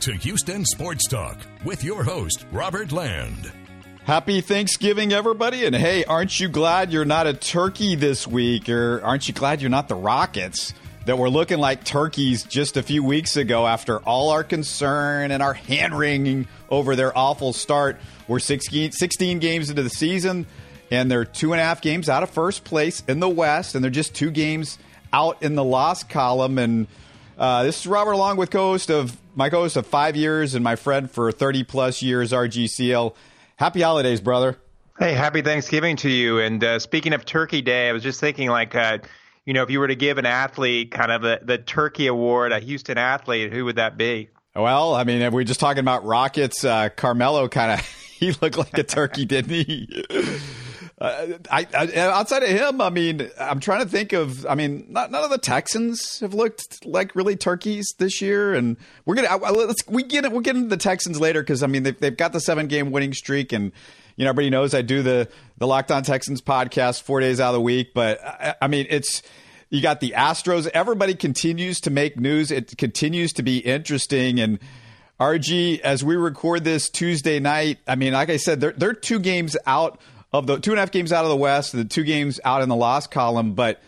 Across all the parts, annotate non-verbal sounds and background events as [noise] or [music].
to Houston Sports Talk with your host, Robert Land. Happy Thanksgiving, everybody. And hey, aren't you glad you're not a turkey this week? Or aren't you glad you're not the Rockets that were looking like turkeys just a few weeks ago after all our concern and our hand wringing over their awful start? We're 16, 16 games into the season, and they're two and a half games out of first place in the West, and they're just two games out in the loss column. And uh, this is Robert Long with co-host of my co-host of five years and my friend for 30 plus years, RGCL. Happy holidays, brother. Hey, happy Thanksgiving to you. And uh, speaking of Turkey Day, I was just thinking, like, uh, you know, if you were to give an athlete kind of a, the Turkey Award, a Houston athlete, who would that be? Well, I mean, if we're just talking about Rockets, uh, Carmelo kind of [laughs] he looked like a turkey, didn't he? [laughs] Uh, I, I, outside of him, I mean, I'm trying to think of. I mean, not, none of the Texans have looked like really turkeys this year, and we're gonna let's we get it. We'll get into the Texans later because I mean they've, they've got the seven game winning streak, and you know everybody knows I do the the Locked On Texans podcast four days out of the week, but I, I mean it's. You got the Astros. Everybody continues to make news. It continues to be interesting. And RG, as we record this Tuesday night, I mean, like I said, they're, they're two games out of the two and a half games out of the West, the two games out in the loss column. But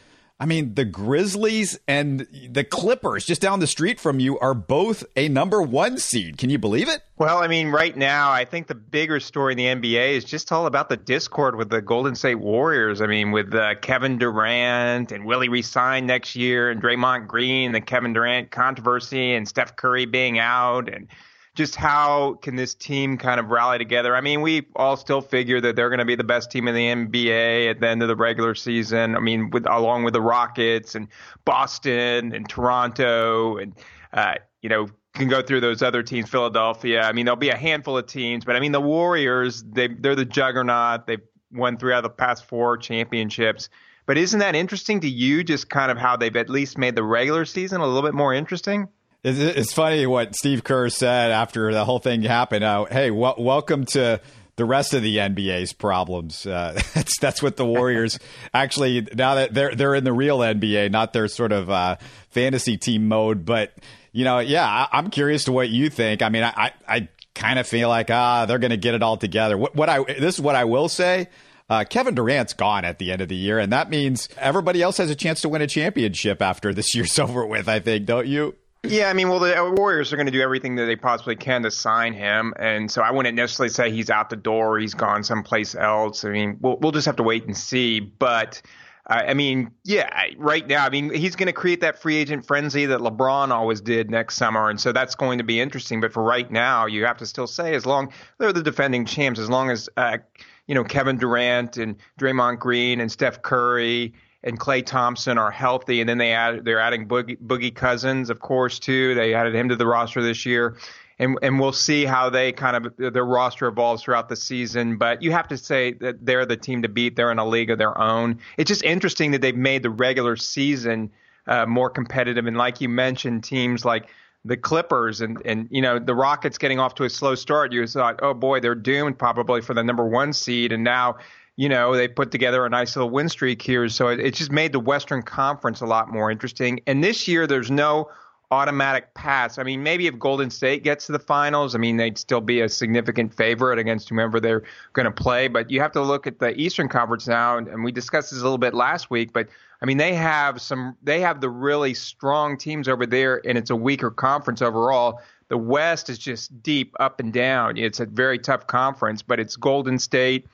I mean, the Grizzlies and the Clippers just down the street from you are both a number one seed. Can you believe it? Well, I mean, right now, I think the bigger story in the NBA is just all about the discord with the Golden State Warriors. I mean, with uh, Kevin Durant and Willie resign next year, and Draymond Green, the Kevin Durant controversy, and Steph Curry being out, and just how can this team kind of rally together? I mean, we all still figure that they're going to be the best team in the NBA at the end of the regular season. I mean, with along with the Rockets and Boston and Toronto and uh, you know can go through those other teams, Philadelphia. I mean, there'll be a handful of teams, but I mean, the Warriors they they're the juggernaut. They've won three out of the past four championships. But isn't that interesting to you? Just kind of how they've at least made the regular season a little bit more interesting. It's, funny what Steve Kerr said after the whole thing happened. Uh, hey, w- welcome to the rest of the NBA's problems. Uh, [laughs] that's that's what the Warriors [laughs] actually now that they're they're in the real NBA, not their sort of uh, fantasy team mode. But you know, yeah, I, am curious to what you think. I mean, I I, I kind of feel like ah, they're going to get it all together. What, what I this is what I will say. Uh, Kevin Durant's gone at the end of the year, and that means everybody else has a chance to win a championship after this [laughs] year's over with. I think, don't you? Yeah, I mean, well, the Warriors are going to do everything that they possibly can to sign him, and so I wouldn't necessarily say he's out the door, he's gone someplace else. I mean, we'll we'll just have to wait and see. But uh, I mean, yeah, right now, I mean, he's going to create that free agent frenzy that LeBron always did next summer, and so that's going to be interesting. But for right now, you have to still say, as long they're the defending champs, as long as uh, you know Kevin Durant and Draymond Green and Steph Curry and Klay Thompson are healthy, and then they add they're adding Boogie, Boogie Cousins, of course, too. They added him to the roster this year, and and we'll see how they kind of their roster evolves throughout the season. But you have to say that they're the team to beat. They're in a league of their own. It's just interesting that they've made the regular season uh, more competitive, and like you mentioned, teams like the Clippers and and you know the Rockets getting off to a slow start. You thought, oh boy, they're doomed probably for the number one seed, and now you know, they put together a nice little win streak here. So it, it, just made the Western Conference a lot more interesting. And this year, there's no automatic pass. I mean, maybe if Golden State gets to the finals, I mean, they'd still be a significant favorite against whomever they're going to play. But you have to look at the Eastern Conference now, and we discussed this a little bit last week. But I mean, they have some, they have the really strong teams over there, and it's a weaker conference overall. The West is just deep up and down. It's a very tough conference, but it's Golden State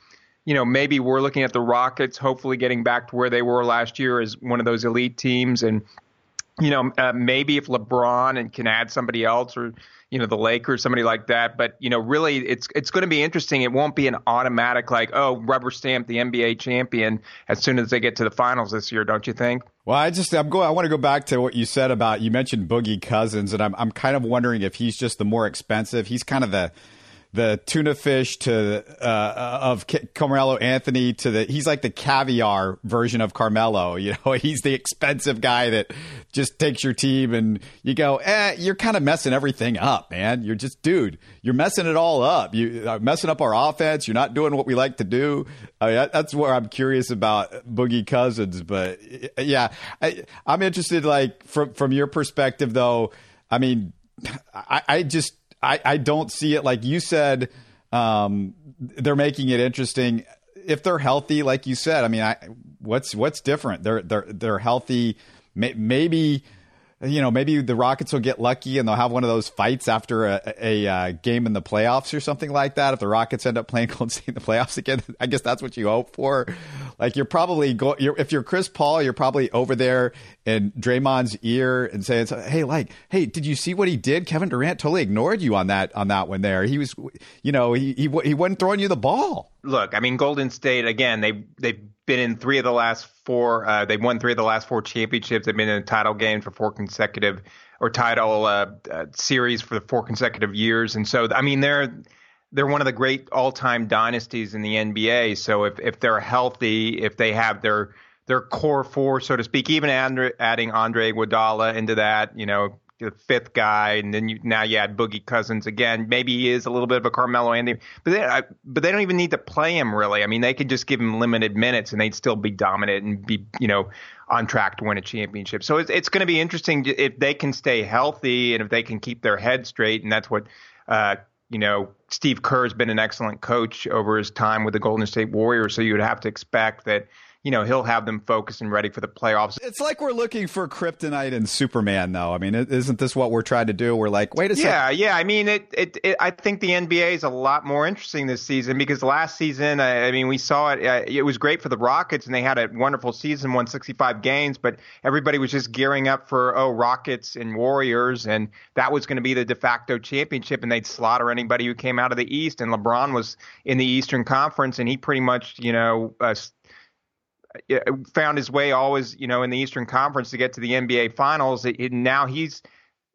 you know, maybe we're looking at the Rockets, hopefully getting back to where they were last year as one of those elite teams, and you know, uh, maybe if LeBron and can add somebody else or you know the Lakers, somebody like that. But you know, really, it's it's going to be interesting. It won't be an automatic like, oh, rubber stamp the NBA champion as soon as they get to the finals this year, don't you think? Well, I just I'm going. I want to go back to what you said about you mentioned Boogie Cousins, and I'm I'm kind of wondering if he's just the more expensive. He's kind of the the tuna fish to uh, of Carmelo Anthony to the he's like the caviar version of Carmelo. [laughs] You know, he's the expensive guy that just takes your team and you go, eh, you're kind of messing everything up, man. You're just, dude, you're messing it all up. You are messing up our offense. You're not doing what we like to do. I mean, that's where I'm curious about Boogie Cousins. But yeah, I, I'm interested, like from from your perspective, though. I mean, I, I just I, I don't see it like you said. Um, they're making it interesting if they're healthy, like you said. I mean, I, what's what's different? They're they're they're healthy. Maybe you know, maybe the Rockets will get lucky and they'll have one of those fights after a, a, uh, game in the playoffs or something like that. If the Rockets end up playing [laughs] Golden State in the playoffs again, [laughs] I guess that's what you hope for. Like you're probably go, you're, if you're Chris Paul, you're probably over there in Draymond's ear and saying, "Hey, like, hey, did you see what he did? Kevin Durant totally ignored you on that on that one there. He was, you know, he he, he wasn't throwing you the ball." Look, I mean, Golden State again. They they've been in three of the last four. Uh, they've won three of the last four championships. They've been in a title game for four consecutive or title uh, uh, series for the four consecutive years. And so, I mean, they're they're one of the great all-time dynasties in the NBA. So if if they're healthy, if they have their their core four, so to speak, even Andre, adding Andre Iguodala into that, you know, the fifth guy, and then you, now you add Boogie Cousins again. Maybe he is a little bit of a Carmelo Anthony, but they, I, but they don't even need to play him really. I mean, they could just give him limited minutes, and they'd still be dominant and be you know on track to win a championship. So it's it's going to be interesting if they can stay healthy and if they can keep their head straight, and that's what. Uh, you know, Steve Kerr's been an excellent coach over his time with the Golden State Warriors, so you would have to expect that you know he'll have them focused and ready for the playoffs. It's like we're looking for kryptonite and Superman, though. I mean, isn't this what we're trying to do? We're like, wait a second. Yeah, yeah. I mean, it, it, it, I think the NBA is a lot more interesting this season because last season, I, I mean, we saw it. Uh, it was great for the Rockets, and they had a wonderful season, won 65 games. But everybody was just gearing up for oh, Rockets and Warriors, and that was going to be the de facto championship, and they'd slaughter anybody who came out of the East. And LeBron was in the Eastern Conference, and he pretty much, you know. Uh, Uh, uh, found his way always, you know, in the Eastern Conference to get to the NBA Finals. It, it, now he's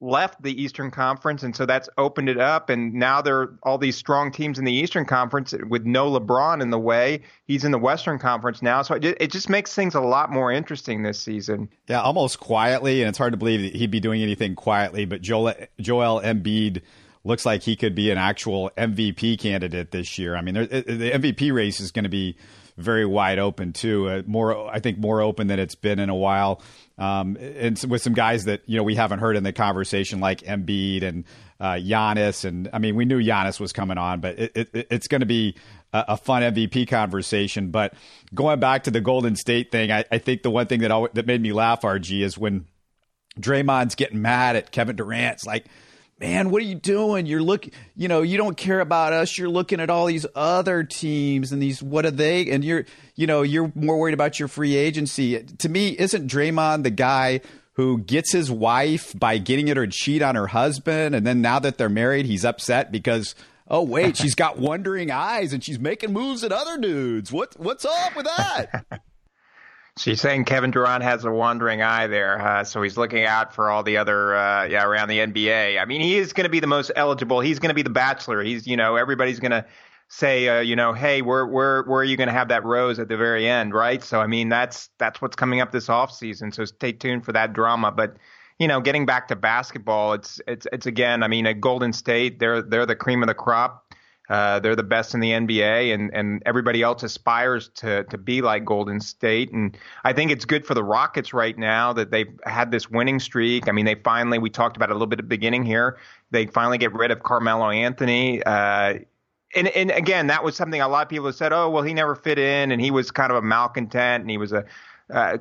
left the Eastern Conference, and so that's opened it up. And now there are all these strong teams in the Eastern Conference with no LeBron in the way. He's in the Western Conference now, so it, it just makes things a lot more interesting this season. Yeah, almost quietly, and it's hard to believe that he'd be doing anything quietly. But Joel Joel Embiid looks like he could be an actual MVP candidate this year. I mean, uh, the MVP race is going to be very wide open too. Uh, more, I think, more open than it's been in a while. Um, and with some guys that you know we haven't heard in the conversation, like Embiid and uh, Giannis, and I mean, we knew Giannis was coming on, but it, it, it's going to be a, a, fun MVP conversation. But going back to the Golden State thing, I, I think the one thing that always, that made me laugh, RG, is when Draymond's getting mad at Kevin Durant. It's like man, what are you doing? You're looking, you know, you don't care about us. You're looking at all these other teams and these, what are they? And you're, you know, you're more worried about your free agency. To me, isn't Draymond the guy who gets his wife by getting her to cheat on her husband? And then now that they're married, he's upset because, oh, wait, she's got [laughs] wondering eyes and she's making moves at other dudes. What, what's up with that? [laughs] She's saying Kevin Durant has a wandering eye there, so he's looking out for all the other, uh, yeah, around the NBA. I mean, he is going to be the most eligible. He's going to be the bachelor. He's, you know, everybody's going to say, uh, you know, hey, where, where, where are you going to have that rose at the very end, right? So, I mean, that's that's what's coming up this off season. So stay tuned for that drama. But, you know, getting back to basketball, it's it's it's again. I mean, at Golden State, they're they're the cream of the crop. Uh, they're the best in the NBA, and and everybody else aspires to to be like Golden State. And I think it's good for the Rockets right now that they've had this winning streak. I mean, they finally we talked about it a little bit at the beginning here. They finally get rid of Carmelo Anthony. Uh, and and again, that was something a lot of people have said. Oh, well, he never fit in, and he was kind of a malcontent, and he was a uh,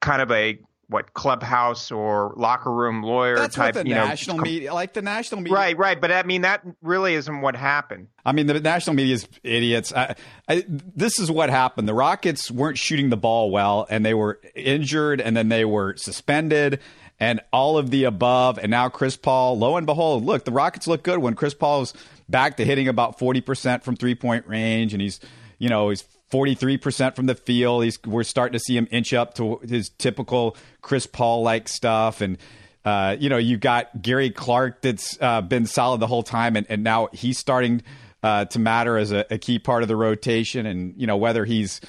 kind of a what clubhouse or locker room lawyer That's type. What the you national know, media, like the national media, right, right. But I mean, that really isn't what happened. I mean, the national media is idiots. I, I, this is what happened. The Rockets weren't shooting the ball well, and they were injured, and then they were suspended, and all of the above. And now Chris Paul. Lo and behold, look, the Rockets look good when Chris Paul is back to hitting about forty percent from three point range, and he's you know he's 43% from the field. He's, we're starting to see him inch up to his typical Chris Paul like stuff. And, uh, you know, you've got Gary Clark that's uh, been solid the whole time, and, and now he's starting uh, to matter as a, a, key part of the rotation. And, you know, whether he's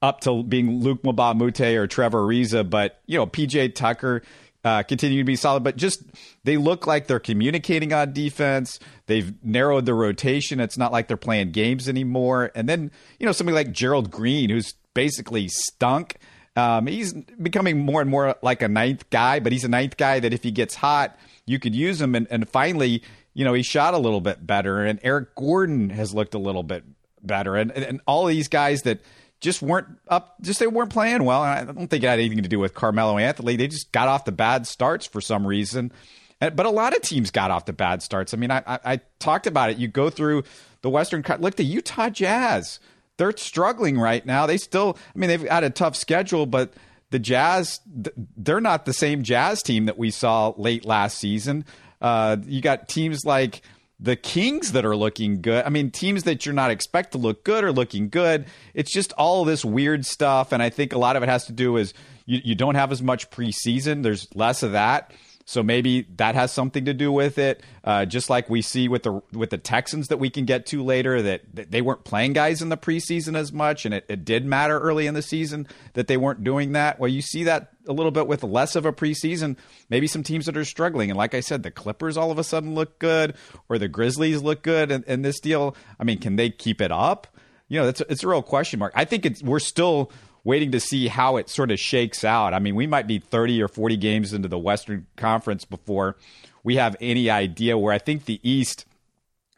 up to being Luke Moute or Trevor Ariza, but, you know, PJ Tucker uh, continue to be solid, but just they look like they're communicating on defense. They've narrowed the rotation. It's not like they're playing games anymore. And then, you know, somebody like Gerald Green, who's basically stunk. Um, he's becoming more and more like a ninth guy, but he's a ninth guy that if he gets hot, you could use him. And, and finally, you know, he shot a little bit better, and Eric Gordon has looked a little bit better, and and all these guys that just weren't up, just they weren't playing well. I don't think it had anything to do with Carmelo Anthony. They just got off the bad starts for some reason. But a lot of teams got off the bad starts. I mean, I, I, I talked about it. You go through the Western, look, the Utah Jazz, they're struggling right now. They still, I mean, they've had a tough schedule, but the Jazz, they're not the same Jazz team that we saw late last season. Uh, you got teams like the Kings that are looking good. I mean, teams that you're not expect to look good are looking good. It's just all this weird stuff, and I think a lot of it has to do is you, you don't have as much preseason. There's less of that. So maybe that has something to do with it. Uh, just like we see with the with the Texans that we can get to later, that, that they weren't playing guys in the preseason as much, and it, it, did matter early in the season that they weren't doing that. Well, you see that a little bit with less of a preseason. Maybe some teams that are struggling, and like I said, the Clippers all of a sudden look good, or the Grizzlies look good in, in this deal. I mean, can they keep it up? You know, it's it's a real question mark. I think it's we're still waiting to see how it sort of shakes out. I mean, we might be 30 or 40 games into the Western Conference before we have any idea where I think the East,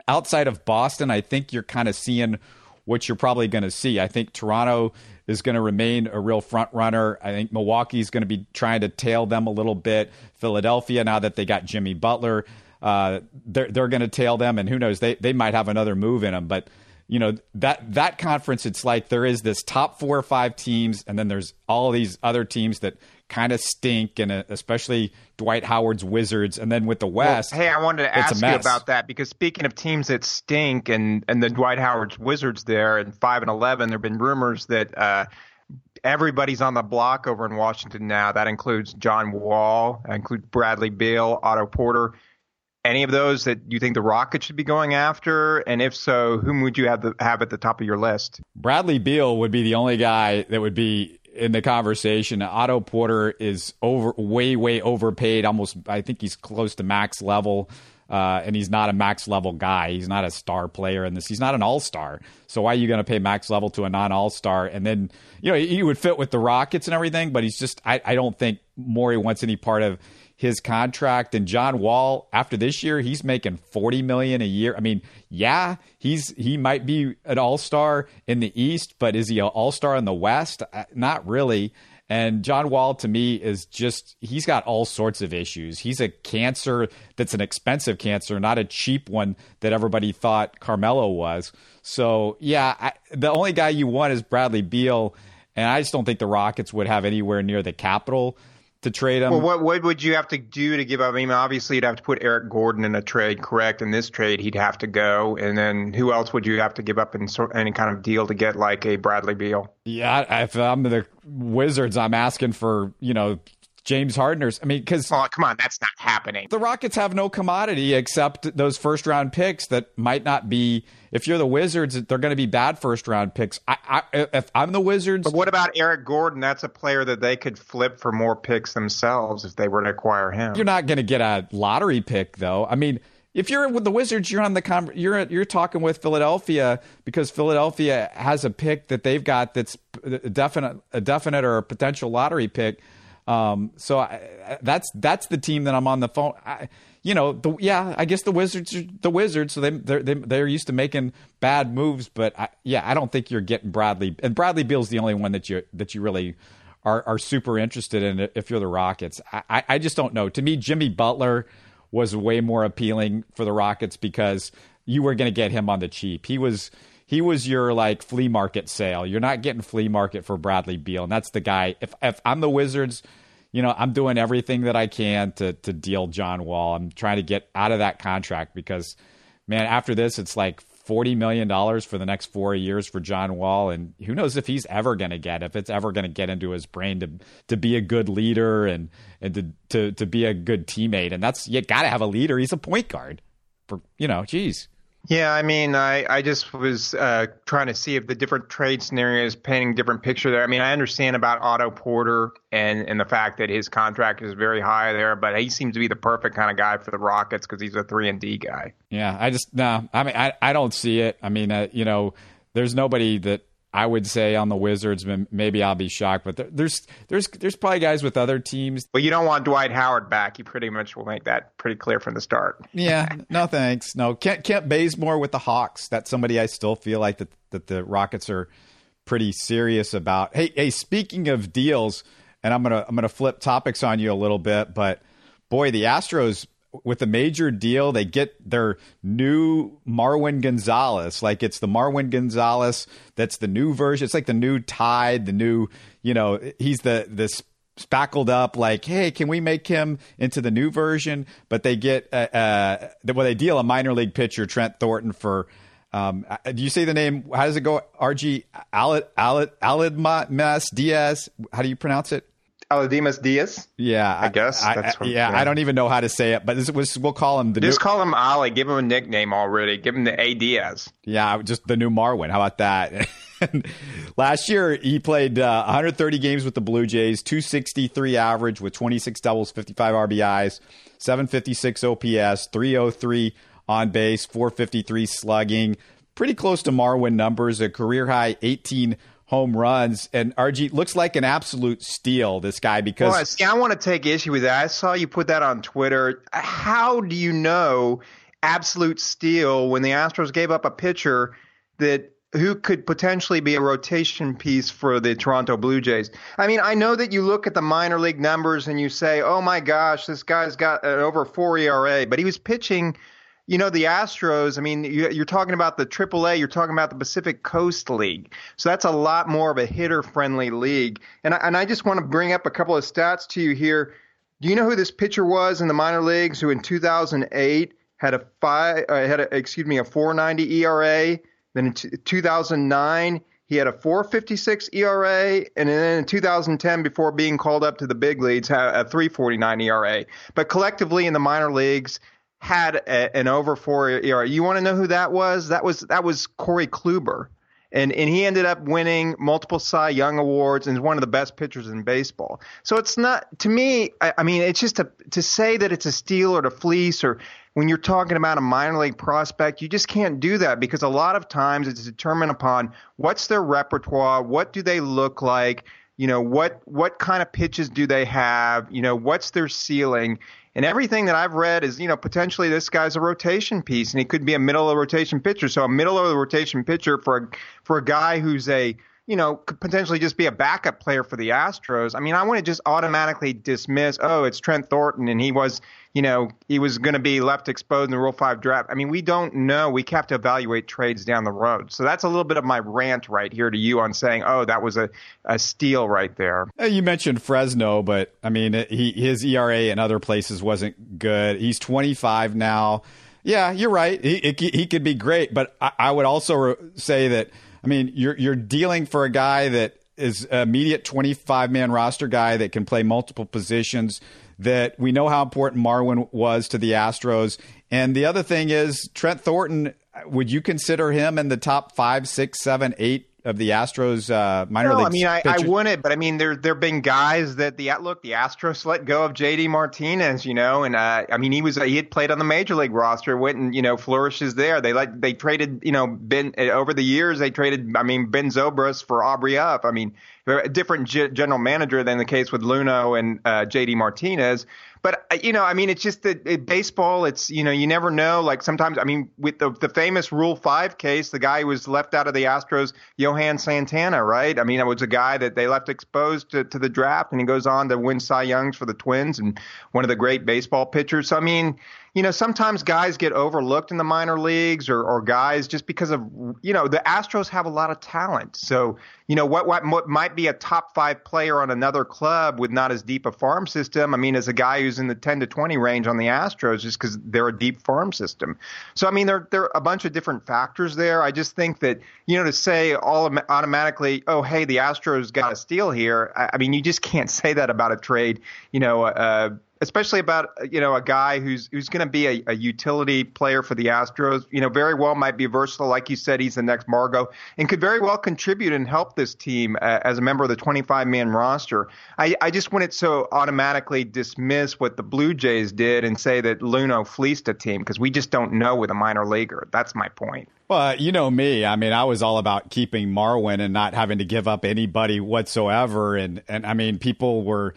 outside of Boston, I think you're kind of seeing what you're probably going to see. I think Toronto is going to remain a real front runner. I think Milwaukee's going to be trying to tail them a little bit. Philadelphia, now that they got Jimmy Butler, uh, they're they're going to tail them, and who knows, they they might have another move in them. But you know that that conference it's like there is this top four or five teams and then there's all these other teams that kind of stink and uh, especially Dwight Howard's Wizards. And then with the West well, hey I wanted to ask you about that because speaking of teams that stink and and the Dwight Howard's Wizards there and 5 and 11 there've been rumors that uh, everybody's on the block over in Washington now. That includes John Wall that includes Bradley Beal Otto Porter any of those that you think the Rockets should be going after? And if so, whom would you have the, have at the top of your list? Bradley Beal would be the only guy that would be in the conversation. Otto Porter is over way way overpaid. Almost, I think he's close to max level. Uh, and he's not a max level guy. He's not a star player in this. He's not an all star. So why are you going to pay max level to a non all star? And then you know he would fit with the Rockets and everything, but he's just I, I don't think Morey wants any part of his contract and John Wall after this year he's making 40 million a year. I mean, yeah, he's he might be an all-star in the East, but is he an all-star in the West? Uh, not really. And John Wall to me is just he's got all sorts of issues. He's a cancer that's an expensive cancer, not a cheap one that everybody thought Carmelo was. So, yeah, I, the only guy you want is Bradley Beal and I just don't think the Rockets would have anywhere near the capital to trade him. Well, what what would you have to do to give up? I mean, obviously you'd have to put Eric Gordon in a trade, correct? In this trade, he'd have to go, and then who else would you have to give up in any kind of deal to get like a Bradley Beal? Yeah, if I'm the Wizards, I'm asking for you know James Harden's. I mean, because oh, come on, that's not happening. The Rockets have no commodity except those first round picks that might not be. If you're the Wizards, they're going to be bad first round picks. I, I, if I'm the Wizards, but what about Eric Gordon? That's a player that they could flip for more picks themselves if they were to acquire him. You're not going to get a lottery pick, though. I mean, if you're with the Wizards, you're on the con- you're you're talking with Philadelphia because Philadelphia has a pick that they've got that's a definite a definite or a potential lottery pick um, so I, that's that's the team that I'm on the phone. I, you know, the, yeah, I guess the Wizards are the Wizards, so they they're they, they're used to making bad moves. But I, yeah, I don't think you're getting Bradley and Bradley Beal's the only one that you that you really are are super interested in if you're the Rockets. I, I just don't know. To me, Jimmy Butler was way more appealing for the Rockets because you were going to get him on the cheap. He was he was your like flea market sale. You're not getting flea market for Bradley Beal, and that's the guy. If if I'm the Wizards, you know, I'm doing everything that I can to to deal John Wall. I'm trying to get out of that contract because, man, after this, it's like forty million dollars for the next four years for John Wall, and who knows if he's ever going to get if it's ever going to get into his brain to to be a good leader and and to to to be a good teammate. And that's you got to have a leader. He's a point guard. For you know, geez. Yeah, I mean, I, I just was uh, trying to see if the different trade scenarios painting different picture there. I mean, I understand about Otto Porter and, and the fact that his contract is very high there, but he seems to be the perfect kind of guy for the Rockets because he's a three and D guy. Yeah, I just no. I mean, I, I don't see it. I mean, uh, you know, there's nobody that I would say on the Wizards, maybe I'll be shocked, but there's there's there's probably guys with other teams. Well, you don't want Dwight Howard back. You pretty much will make that pretty clear from the start. [laughs] yeah, no thanks. No, Kent Kent Bazemore with the Hawks. That's somebody I still feel like that that the Rockets are pretty serious about. Hey, hey, speaking of deals, and I'm gonna I'm gonna flip topics on you a little bit, but boy, the Astros with a major deal, they get their new Marwin Gonzalez. Like it's the Marwin Gonzalez that's the new version. It's like the new Tide, the new, you know, he's the this spackled up like, hey, can we make him into the new version? But they get uh, uh well, they deal a minor league pitcher, Trent Thornton, for. Um, uh, do you say the name? How does it go? RG Alid Alid Alid Diaz. How do you pronounce it? Aledmys Diaz. Yeah, I, guess. I, I, yeah, I don't even know how to say it, but this was we'll call him the. Just new, call him Ali. Give him a nickname already. Give him the A Diaz. Yeah, just the new Marwin. How about that? [laughs] Last year, he played uh, 130 games with the Blue Jays, 263 average with 26 doubles, 55 RBIs, 756 OPS, 303 on base, 453 slugging. Pretty close to Marwin numbers, a career high 18 home runs. And RG looks like an absolute steal, this guy, because. Well, see, I want to take issue with that. I saw you put that on Twitter. How do you know absolute steal when the Astros gave up a pitcher that who could potentially be a rotation piece for the Toronto Blue Jays. I mean, I know that you look at the minor league numbers and you say, "Oh my gosh, this guy's got an over 4 ERA," but he was pitching you know the Astros. I mean, you're talking about the AAA. You're talking about the Pacific Coast League. So that's a lot more of a hitter-friendly league. And I, and I just want to bring up a couple of stats to you here. Do you know who this pitcher was in the minor leagues? Who in 2008 had a five, uh, had a, excuse me, a 4.90 ERA. Then in t- 2009 he had a 4.56 ERA, and then in 2010, before being called up to the big leagues, had a 3.49 ERA. But collectively in the minor leagues, had a, an over four ERA. You want to know who that was? That was that was Corey Kluber, and and he ended up winning multiple Cy Young awards and is one of the best pitchers in baseball. So it's not to me. I, I mean, it's just to say that it's a steal or to fleece or when you're talking about a minor league prospect, you just can't do that because a lot of times it's determined upon what's their repertoire, what do they look like, you know, what what kind of pitches do they have, you know, what's their ceiling, and everything that I've read is, you know, potentially this guy's a rotation piece and he could be a middle of the rotation pitcher. So a middle of the rotation pitcher for a, for a guy who's a, you know, could potentially just be a backup player for the Astros. I mean, I want to just automatically dismiss, oh, it's Trent Thornton and he was, you know, he was going to be left exposed in the Rule 5 draft. I mean, we don't know. We have to evaluate trades down the road. So that's a little bit of my rant right here to you on saying, oh, that was a, a steal right there. You mentioned Fresno, but I mean, he, his ERA in other places wasn't good. He's 25 now. Yeah, you're right. He, he could be great, but I, I would also say that, I mean, you're, you're dealing for a guy that is immediate 25 man roster guy that can play multiple positions that we know how important Marwin was to the Astros. And the other thing is Trent Thornton. Would you consider him in the top five, six, seven, eight of the Astros uh, minor no, league? I mean, I, I, wouldn't, but I mean, there there've been guys that the look the Astros let go of JD Martinez, you know, and uh, I mean, he was he had played on the major league roster, went and you know flourishes there. They like they traded, you know, Ben over the years they traded. I mean, Ben Zobrist for Aubrey Huff. I mean, a different g- general manager than the case with Luhnow and uh, JD Martinez. But uh, you know, I mean, it's just that it, baseball. It's you know, you never know. Like sometimes, I mean, with the the famous Rule Five case, the guy who was left out of the Astros, Johan Santana, right? I mean, it was a guy that they left exposed to, to the draft, and he goes on to win Cy Youngs for the Twins and one of the great baseball pitchers. So I mean, you know, sometimes guys get overlooked in the minor leagues or, or guys just because of, you know, the Astros have a lot of talent. So, you know, what, what, what might be a top five player on another club with not as deep a farm system. I mean, as a guy who's in the 10 to 20 range on the Astros, just because they're a deep farm system. So, I mean, there, there are a bunch of different factors there. I just think that, you know, to say all automatically, oh, hey, the Astros got a steal here. I, I mean, you just can't [laughs] say that about a trade, you know, uh, especially about you know a guy who's who's going to be a, a, utility player for the Astros. You know, very well might be versatile, like you said, he's the next Margot, and could very well contribute and help this team uh, as a member of the 25 man roster. I, I just wouldn't so automatically dismiss what the Blue Jays did and say that Luhnow fleeced a team because we just don't know with a minor leaguer. That's my point. Well, you know me. I mean, I was all about keeping Marwin and not having to give up anybody whatsoever. And and I mean, people were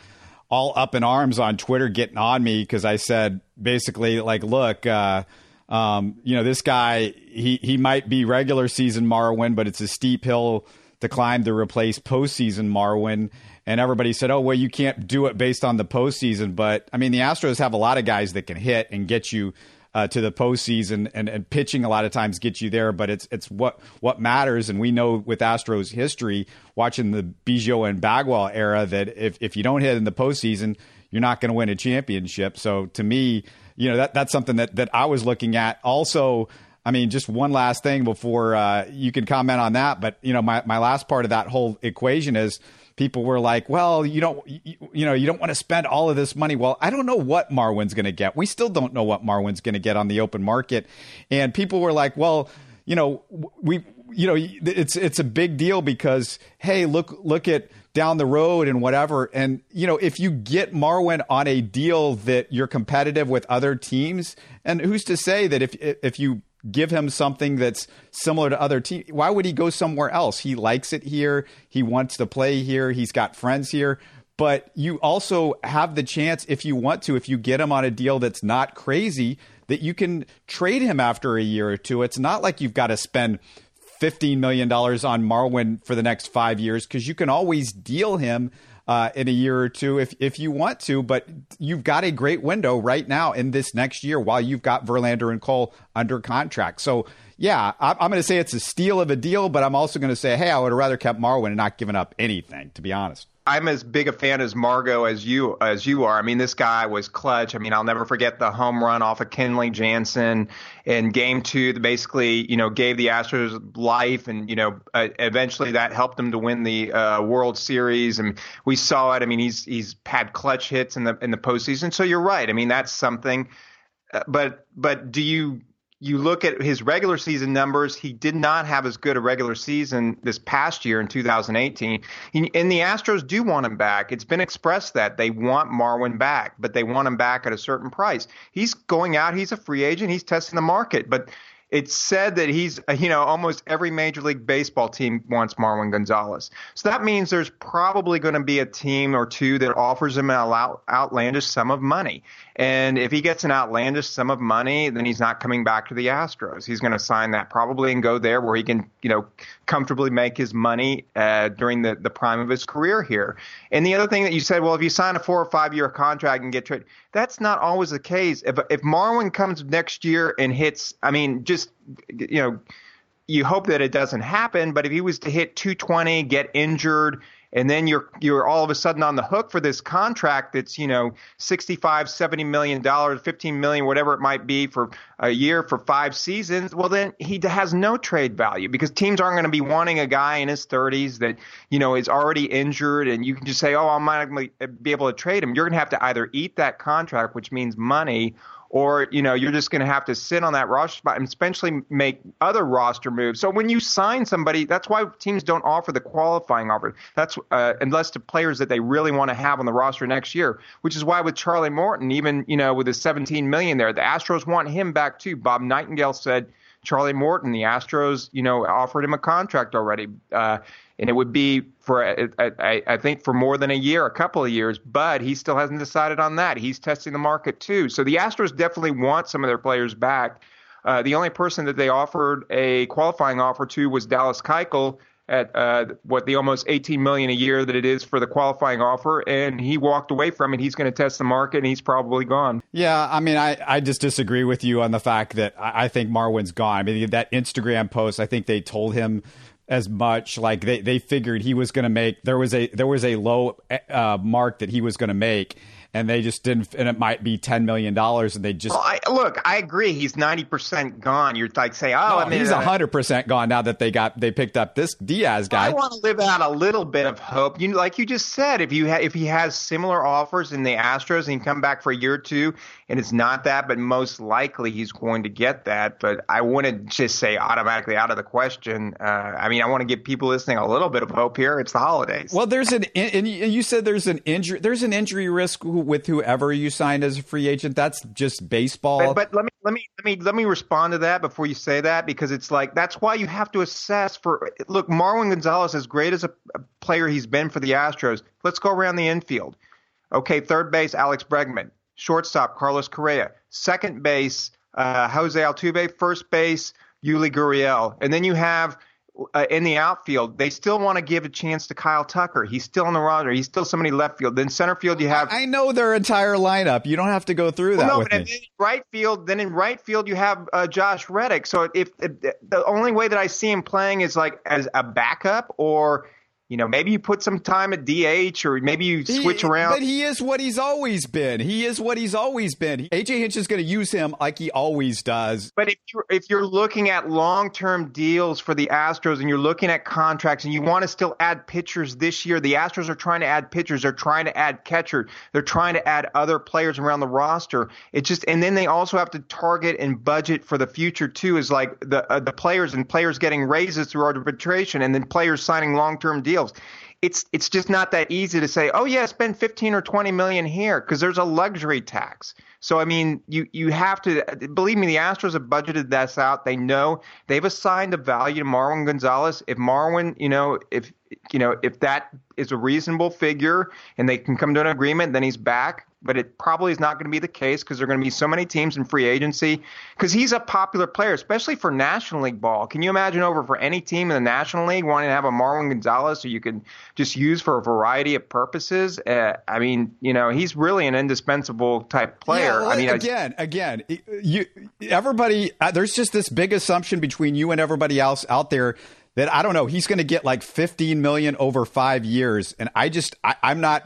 all up in arms on Twitter getting on me because I said basically like, look, uh, um, you know, this guy he he might be regular season Marwin, but it's a steep hill to climb to replace postseason Marwin. And everybody said, oh, well, you can't do it based on the postseason. But I mean, the Astros have a lot of guys that can hit and get you uh, to the postseason, and, and pitching a lot of times gets you there. But it's it's what what matters, and we know with Astros history, watching the Biggio and Bagwell era, that if if you don't hit in the postseason, you're not going to win a championship. So to me, you know that that's something that that I was looking at. Also. I mean, just one last thing before uh, you can comment on that. But you know, my, my last part of that whole equation is people were like, well, you don't, you, you know, you don't want to spend all of this money. Well, I don't know what Marwin's going to get. We still don't know what Marwin's going to get on the open market. And people were like, well, you know, we, you know, it's, it's a big deal because, hey, look, look at, down the road and whatever. And, you know, if you get Marwin on a deal that you're competitive with other teams, and who's to say that if if you give him something that's similar to other teams. Why would he go somewhere else? He likes it here. He wants to play here. He's got friends here. But you also have the chance, if you want to, if you get him on a deal that's not crazy, that you can trade him after a year or two. It's not like you've got to spend $15 million on Marwin for the next five years because you can always deal him uh, in a year or two if if you want to. But you've got a great window right now in this next year while you've got Verlander and Cole under contract. So yeah, I'm, I'm going to say it's a steal of a deal, but I'm also going to say, hey, I would have rather kept Marwin and not given up anything, to be honest. I'm as big a fan as Margot as you as you are. I mean, this guy was clutch. I mean, I'll never forget the home run off of Kenley Jansen in Game Two. That basically, you know, gave the Astros life, and you know, uh, eventually that helped them to win the uh, World Series. And we saw it. I mean, he's he's had clutch hits in the in the postseason. So you're right. I mean, that's something. Uh, but but do you you look at his regular season numbers, he did not have as good a regular season this past year in 2018. And the Astros do want him back. It's been expressed that they want Marwin back, but they want him back at a certain price. He's going out, he's a free agent, he's testing the market, but it's said that he's, you know, almost every Major League Baseball team wants Marwin Gonzalez. So that means there's probably going to be a team or two that offers him an outlandish sum of money. And if he gets an outlandish sum of money, then he's not coming back to the Astros. He's going to sign that probably and go there where he can, you know, comfortably make his money uh, during the, the prime of his career here. And the other thing that you said, well, if you sign a four or five year contract and get traded, that's not always the case. If if Marwin comes next year and hits, I mean, just you know, you hope that it doesn't happen. But if he was to hit 220, get injured and then you're you're all of a sudden on the hook for this contract that's you know 65 70 million dollars 15 million whatever it might be for a year for five seasons. Well then he has no trade value because teams aren't going to be wanting a guy in his 30s that you know is already injured and you can just say oh I might be able to trade him. You're going to have to either eat that contract which means money or you know you're just going to have to sit on that roster spot and especially make other roster moves. So when you sign somebody, that's why teams don't offer the qualifying offer. That's uh, unless to players that they really want to have on the roster next year. Which is why with Charlie Morton, even you know with the 17 million there, the Astros want him back too. Bob Nightingale said. Charlie Morton, the Astros, you know, offered him a contract already. Uh, and it would be for I, I, think for more than a year, a couple of years. But he still hasn't decided on that. He's testing the market too. So the Astros definitely want some of their players back. Uh, the only person that they offered a qualifying offer to was Dallas Keuchel at uh, what the almost 18 million a year that it is for the qualifying offer, and he walked away from it. He's going to test the market, and he's probably gone. Yeah, I mean, I, I just disagree with you on the fact that I, I think Marwin's gone. I mean, that Instagram post, I think they told him as much. Like they, they figured he was going to make there was a there was a low uh, mark that he was going to make, and they just didn't, and it might be ten million dollars, and they just well, I, look. I agree. He's ninety percent gone. You're like say, oh, no, I mean, he's uh, hundred percent gone now that they got they picked up this Diaz guy. I want to live out a little bit of hope. You like you just said, if you ha- if he has similar offers in the Astros and he come back for a year or two, and it's not that, but most likely he's going to get that. But I wouldn't just say automatically out of the question. Uh, I mean, I want to give people listening a little bit of hope here. It's the holidays. Well, there's an and you said there's an injury. There's an injury risk with whoever you signed as a free agent. That's just baseball. But, but, let me let me let me let me respond to that before you say that because it's like that's why you have to assess for look Marwin Gonzalez as great as a, a player he's been for the Astros. Let's go around the infield. Okay, third base Alex Bregman, shortstop Carlos Correa, second base uh, Jose Altuve, first base Yuli Gurriel, and then you have uh, in the outfield, they still want to give a chance to Kyle Tucker. He's still in the roster. He's still somebody left field. Then center field, you have. I know their entire lineup. You don't have to go through that no, with me. right field, then in right field, you have uh, Josh Reddick. So if, if, the only way that I see him playing is like as a backup or you know, maybe you put some time at DH or maybe you switch he, around. But he is what he's always been. He is what he's always been. AJ Hinch is going to use him like he always does. But if you're, if you're looking at long term deals for the Astros and you're looking at contracts and you want to still add pitchers this year, the Astros are trying to add pitchers. They're trying to add catcher. They're trying to add other players around the roster. It just and then they also have to target and budget for the future too. Is like the uh, the players and players getting raises through arbitration and then players signing long term deals deals. It's it's just not that easy to say, oh yeah, spend 15 or 20 million here because there's a luxury tax. So I mean, you you have to believe me. The Astros have budgeted this out. They know they've assigned a value to Marwin Gonzalez. If Marwin, you know, if you know if that is a reasonable figure and they can come to an agreement, then he's back but it probably is not going to be the case because there are going to be so many teams in free agency because he's a popular player, especially for National League ball. Can you imagine over for any team in the National League wanting to have a Marwin Gonzalez who you can just use for a variety of purposes? Uh, I mean, you know, he's really an indispensable type player. Yeah, well, I mean, again, I, again, you everybody. Uh, there's just this big assumption between you and everybody else out there that I don't know. He's going to get like 15 million over five years, and I just I, I'm not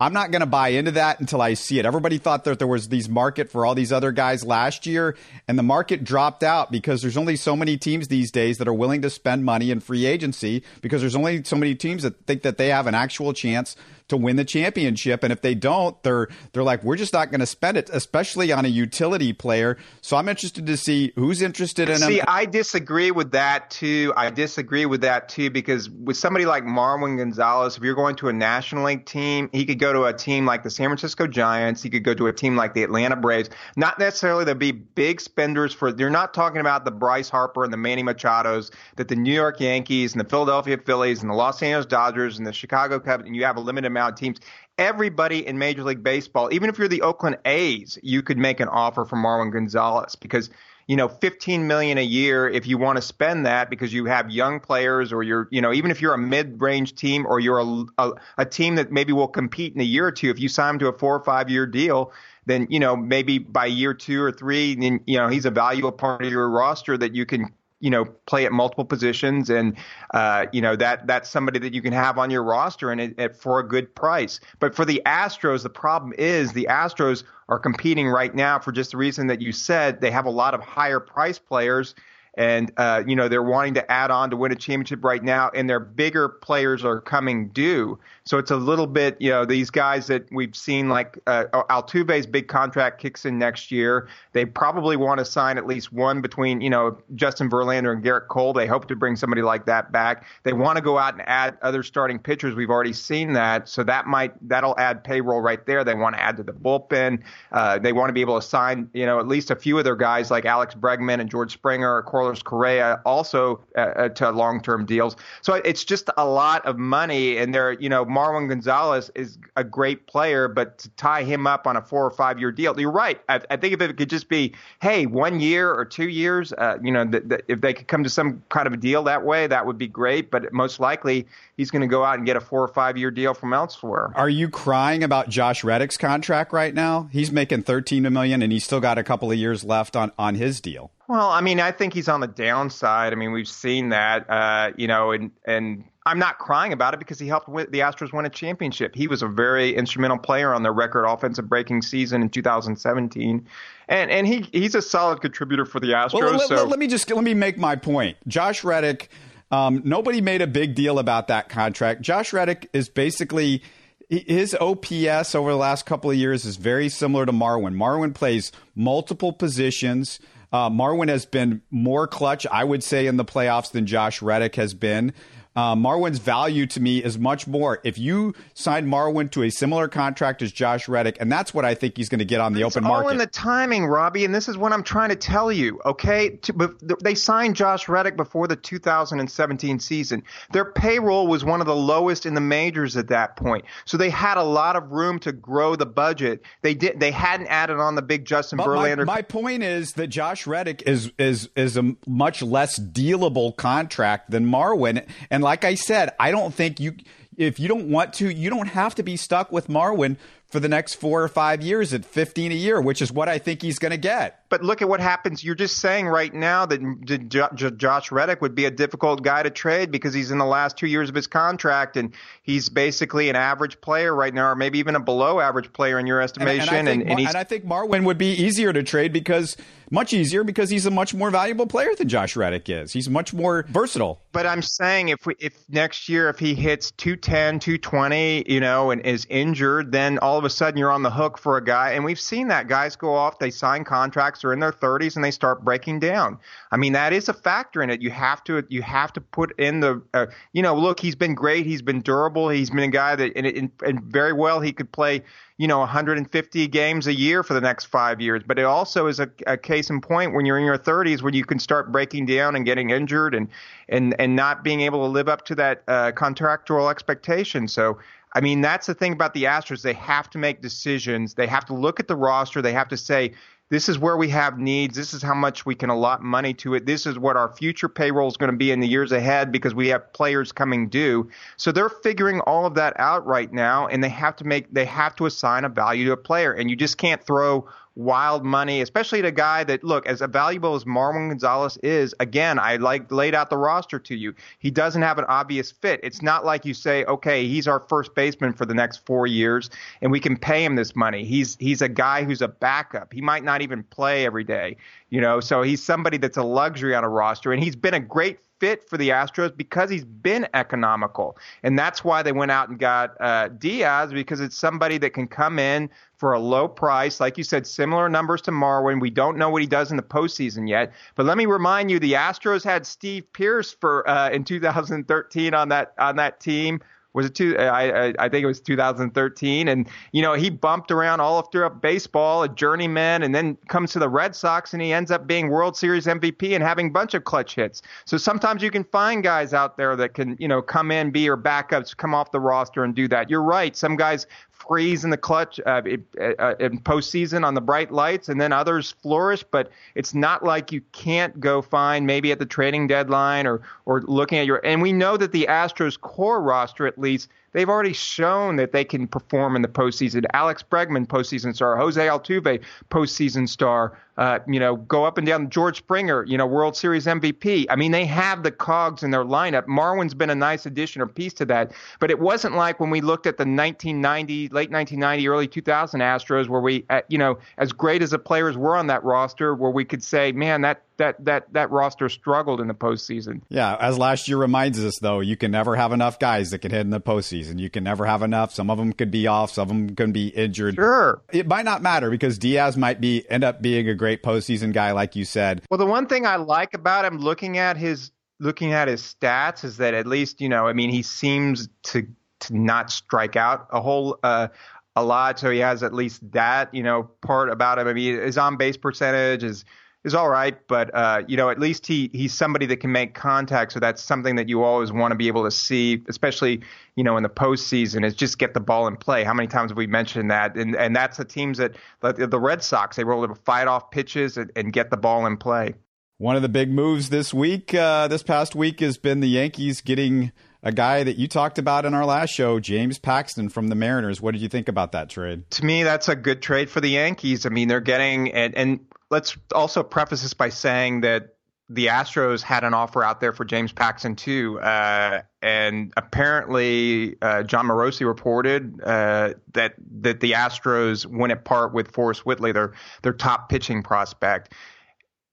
I'm not going to buy into that until I see it. Everybody thought that there was these market for all these other guys last year, and the market dropped out because there's only so many teams these days that are willing to spend money in free agency because there's only so many teams that think that they have an actual chance to win the championship. And if they don't, they're they're like, we're just not going to spend it, especially on a utility player. So I'm interested to see who's interested in see, him. I disagree with that too. I disagree with that too because with somebody like Marwin Gonzalez, if you're going to a National League team, he could go to a team like the San Francisco Giants. He could go to a team like the Atlanta Braves. Not necessarily they'll be big spenders for. They're not talking about the Bryce Harper and the Manny Machados that the New York Yankees and the Philadelphia Phillies and the Los Angeles Dodgers and the Chicago Cubs and you have a limited of teams. Everybody in Major League Baseball, even if you're the Oakland A's, you could make an offer for Marwin Gonzalez because you know 15 million a year if you want to spend that because you have young players or you're you know even if you're a mid-range team or you're a, a, a team that maybe will compete in a year or two if you sign him to a four or five year deal then you know maybe by year two or three then you know he's a valuable part of your roster that you can you know play at multiple positions and uh, you know that that's somebody that you can have on your roster and it, it, for a good price but for the astros the problem is the astros are competing right now for just the reason that you said they have a lot of higher price players and uh, you know they're wanting to add on to win a championship right now, and their bigger players are coming due. So it's a little bit, you know, these guys that we've seen like uh, Altuve's big contract kicks in next year. They probably want to sign at least one between, you know, Justin Verlander and Gerrit Cole. They hope to bring somebody like that back. They want to go out and add other starting pitchers. We've already seen that, so that might that'll add payroll right there. They want to add to the bullpen. Uh, they want to be able to sign, you know, at least a few of their guys like Alex Bregman and George Springer or Carlos Correa also uh, uh, to long-term deals. So it's just a lot of money, and they're you know Marwin Gonzalez is a great player, but to tie him up on a four or five-year deal, you're right. I, I think if it could just be hey one year or two years, uh, you know, th- th- if they could come to some kind of a deal that way, that would be great. But most likely he's going to go out and get a four or five-year deal from elsewhere. Are you crying about Josh Reddick's contract right now? He's making 13 million, and he's still got a couple of years left on on his deal. Well, I mean, I think he's on the downside. I mean, we've seen that, uh, you know, and and I'm not crying about it because he helped the Astros win a championship. He was a very instrumental player on their record offensive breaking season in 2017, and and he he's a solid contributor for the Astros. Well, let, so let, let me just let me make my point. Josh Reddick. Um, nobody made a big deal about that contract. Josh Reddick is basically his OPS over the last couple of years is very similar to Marwin. Marwin plays multiple positions. Uh, Marwin has been more clutch, I would say, in the playoffs than Josh Reddick has been. Uh, Marwin's value to me is much more. If you sign Marwin to a similar contract as Josh Reddick, and that's what I think he's going to get on the it's open all market. in the timing, Robbie, and this is what I'm trying to tell you. Okay, to, they signed Josh Reddick before the 2017 season. Their payroll was one of the lowest in the majors at that point, so they had a lot of room to grow the budget. They did. They hadn't added on the big Justin but Verlander. My, my point is that Josh Reddick is is is a much less dealable contract than Marwin, and like I said, I don't think you if you don't want to, you don't have to be stuck with Marwin for the next four or five years at 15 a year, which is what I think he's going to get. But look at what happens. You're just saying right now that Josh Reddick would be a difficult guy to trade because he's in the last two years of his contract and he's basically an average player right now, or maybe even a below average player in your estimation. And, and, I, think, and, and, and I think Marwin would be easier to trade because much easier because he's a much more valuable player than Josh Reddick is. He's much more versatile. But I'm saying if we, if next year if he hits 210, 220, you know, and is injured, then all of a sudden you're on the hook for a guy. And we've seen that guys go off, they sign contracts, they're in their 30s, and they start breaking down. I mean, that is a factor in it. You have to you have to put in the, uh, you know, look, he's been great, he's been durable, he's been a guy that, and, and, and very well he could play you know 150 games a year for the next five years. But it also is a, a, case in point when you're in your 30s when you can start breaking down and getting injured and and and not being able to live up to that uh, contractual expectation. So. I mean, that's the thing about the Astros. They have to make decisions. They have to look at the roster. They have to say, this is where we have needs. This is how much we can allot money to it. This is what our future payroll is going to be in the years ahead because we have players coming due. So they're figuring all of that out right now, and they have to make they have to assign a value to a player, and you just can't throw wild money, especially to a guy that look as valuable as Marwin Gonzalez is. Again, I like laid out the roster to you. He doesn't have an obvious fit. It's not like you say, okay, he's our first baseman for the next four years, and we can pay him this money. He's he's a guy who's a backup. He might not even play every day, you know. So he's somebody that's a luxury on a roster, and he's been a great fit for the Astros because he's been economical. And that's why they went out and got uh, Diaz because it's somebody that can come in for a low price. Like you said, similar numbers to Marwin. We don't know what he does in the postseason yet. But let me remind you, the Astros had Steve Pearce for uh, in 2013 on that on that team was it two? I, I I think it was 2013, and you know he bumped around all throughout baseball, a journeyman, and then comes to the Red Sox, and he ends up being World Series MVP and having a bunch of clutch hits. So sometimes you can find guys out there that can you know come in, be your backups, come off the roster, and do that. You're right. Some guys freeze in the clutch uh, uh, in postseason on the bright lights, and then others flourish. But it's not like you can't go find maybe at the trading deadline or or looking at your. And we know that the Astros core roster, at least, they've already shown that they can perform in the postseason. Alex Bregman, postseason star. Jose Altuve, postseason star. Uh, you know, go up and down. George Springer, you know, World Series MVP. I mean, they have the cogs in their lineup. Marwin's been a nice addition or piece to that, but it wasn't like when we looked at the 1990, late 1990, early 2000 Astros, where we, uh, you know, as great as the players were on that roster, where we could say, man, that that that that roster struggled in the postseason. Yeah, as last year reminds us, though, you can never have enough guys that can hit in the postseason. And you can never have enough. Some of them could be off. Some of them can be injured. Sure, it might not matter because Diaz might be end up being a great postseason guy, like you said. Well, the one thing I like about him, looking at his looking at his stats, is that at least you know, I mean, he seems to to not strike out a whole. Uh, a lot, so he has at least that, you know, part about him. I mean, his on base percentage is is all right, but uh, you know, at least he he's somebody that can make contact. So that's something that you always want to be able to see, especially you know in the postseason, is just get the ball in play. How many times have we mentioned that? And and that's the teams that the the Red Sox they were able to fight off pitches and, and get the ball in play. One of the big moves this week, uh, this past week, has been the Yankees getting a guy that you talked about in our last show, James Paxton from the Mariners. What did you think about that trade? To me, that's a good trade for the Yankees. I mean, they're getting and, and let's also preface this by saying that the Astros had an offer out there for James Paxton too, uh, and apparently uh, Jon Morosi reported uh, that that the Astros went at part with Forrest Whitley, their their top pitching prospect.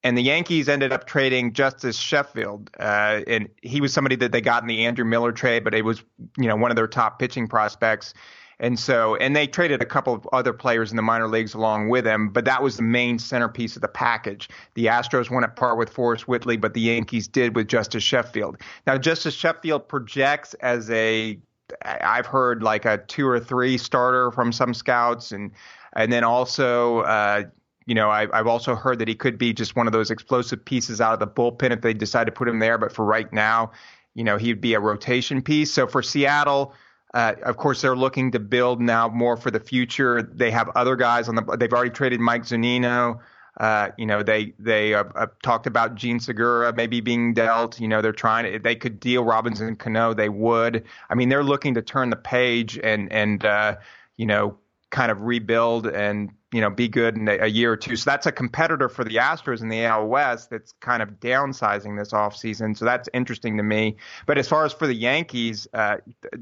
And the Yankees ended up trading Justice Sheffield, uh, and he was somebody that they got in the Andrew Miller trade, but it was you know one of their top pitching prospects. And so, and they traded a couple of other players in the minor leagues along with him, but that was the main centerpiece of the package. The Astros went at par with Forrest Whitley, but the Yankees did with Justice Sheffield. Now, Justice Sheffield projects as a, I've heard like a two or three starter from some scouts, and and then also, uh, you know, I, I've also heard that he could be just one of those explosive pieces out of the bullpen if they decide to put him there. But for right now, you know, he'd be a rotation piece. So for Seattle uh, of course, they're looking to build now more for the future. They have other guys on the. They've already traded Mike Zunino. Uh, you know, they they uh, talked about Jean Segura maybe being dealt. You know, they're trying. They could deal Robinson Cano. They would. I mean, they're looking to turn the page and and uh, you know kind of rebuild and you know be good in a, year or two. So that's a competitor for the Astros in the AL West that's kind of downsizing this offseason. So that's interesting to me. But as far as for the Yankees, uh,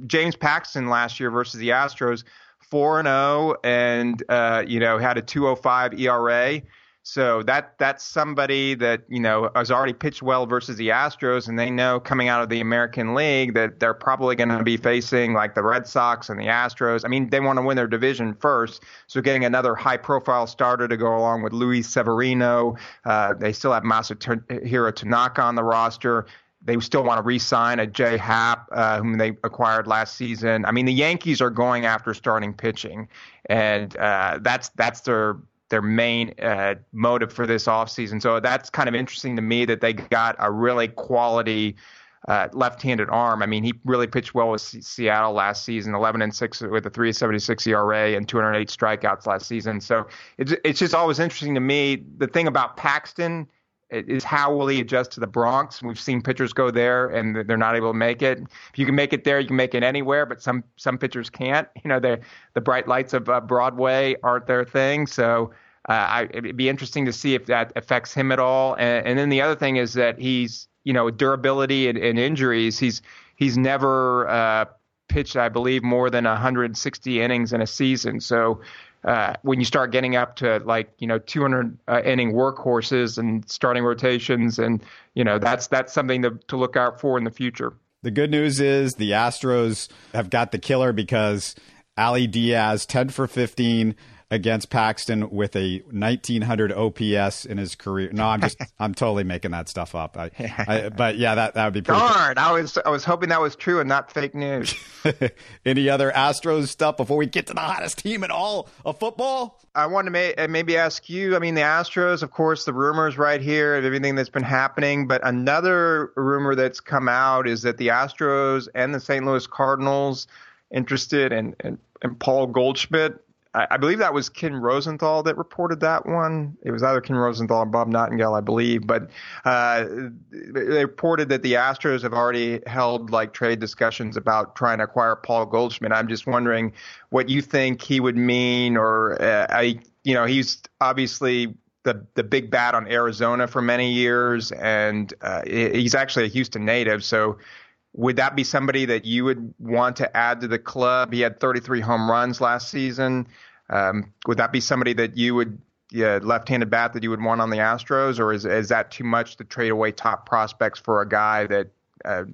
James Paxton last year versus the Astros, four and zero, oh and uh, you know had a 2.05 ERA. So that that's somebody that you know has already pitched well versus the Astros, and they know coming out of the American League that they're probably going to be facing like the Red Sox and the Astros. I mean, they want to win their division first, so getting another high-profile starter to go along with Luis Severino. Uh, they still have Masahiro Tanaka on the roster. They still want to re-sign a Jay Happ, uh, whom they acquired last season. I mean, the Yankees are going after starting pitching, and uh, that's that's their their main uh, motive for this offseason. So that's kind of interesting to me that they got a really quality uh, left-handed arm. I mean, he really pitched well with C- Seattle last season, 11 and six with a 3.76 ERA and 208 strikeouts last season. So it's it's just always interesting to me. The thing about Paxton is how will he adjust to the Bronx? We've seen pitchers go there and they're not able to make it. If you can make it there, you can make it anywhere, but some some pitchers can't. You know, the the bright lights of uh, Broadway aren't their thing. So uh, I, it'd be interesting to see if that affects him at all. And, and then the other thing is that he's you know durability and, and injuries. He's he's never uh, pitched, I believe, more than 160 innings in a season. So uh, when you start getting up to like you know 200 uh, inning workhorses and starting rotations, and you know that's that's something to, to look out for in the future. The good news is the Astros have got the killer because Ali Diaz 10 for 15 against Paxton with a 1900 OPS in his career. No, I'm just [laughs] I'm totally making that stuff up. I, I, but yeah, that that would be pretty darn. Cool. I was I was hoping that was true and not fake news. [laughs] Any other Astros stuff before we get to the hottest team in all of football? I want to may, uh, maybe ask you. I mean, the Astros, of course, the rumors right here of everything that's been happening. But another rumor that's come out is that the Astros and the St. Louis Cardinals interested in, in, in Paul Goldschmidt I, I, believe that was Ken Rosenthal that reported that one. It was either Ken Rosenthal or Bob Nightingale, I believe. But uh, they reported that the Astros have already held like trade discussions about trying to acquire Paul Goldschmidt. I'm just wondering what you think he would mean, or uh, I, you know, he's obviously the the big bat on Arizona for many years, and uh, he's actually a Houston native, so would that be somebody that you would want to add to the club? He had 33 home runs last season. Um, would that be somebody that you would yeah, left-handed bat that you would want on the Astros, or is is that too much to trade away top prospects for a guy that uh,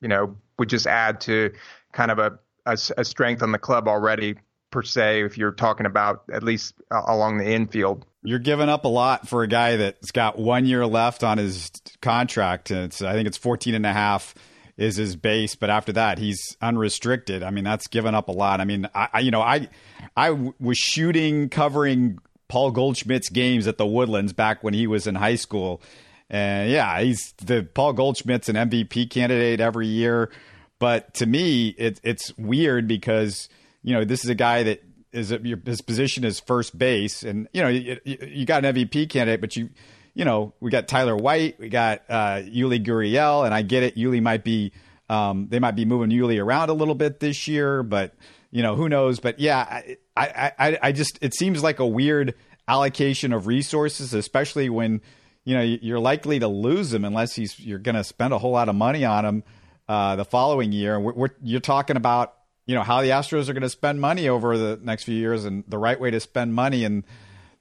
you know would just add to kind of a, a, a strength on the club already per se? If you're talking about at least uh, along the infield. You're giving up a lot for a guy that's got one year left on his contract. And it's, I think it's 14 and a half is his base, but after that, he's unrestricted. I mean, that's given up a lot. I mean, I, I you know, I I was shooting covering Paul Goldschmidt's games at the Woodlands back when he was in high school, and yeah, he's the Paul Goldschmidt's an MVP candidate every year. But to me, it, it's weird because you know this is a guy that is his position is first base, and you know you, you got an MVP candidate, but you you know, we got Tyler White, we got uh, Yuli Gurriel, and I get it. Yuli might be, um, they might be moving Yuli around a little bit this year, but you know, who knows? But yeah, I, I, I just, it seems like a weird allocation of resources, especially when you know, you're likely to lose him unless he's you're going to spend a whole lot of money on him uh, the following year. We're, we're, you're talking about you know how the Astros are going to spend money over the next few years and the right way to spend money and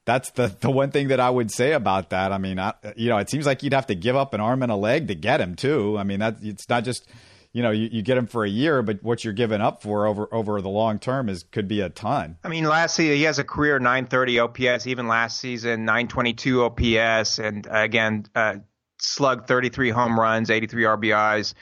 that's the the one thing that I would say about that. I mean, I, you know, it seems like you'd have to give up an arm and a leg to get him too. I mean, that it's not just you know you, you get him for a year, but what you're giving up for over over the long term is could be a ton. I mean, last season he has a career 930 OPS. Even last season, 922 OPS, and uh, again, uh, slugged 33 home runs, 83 RBIs.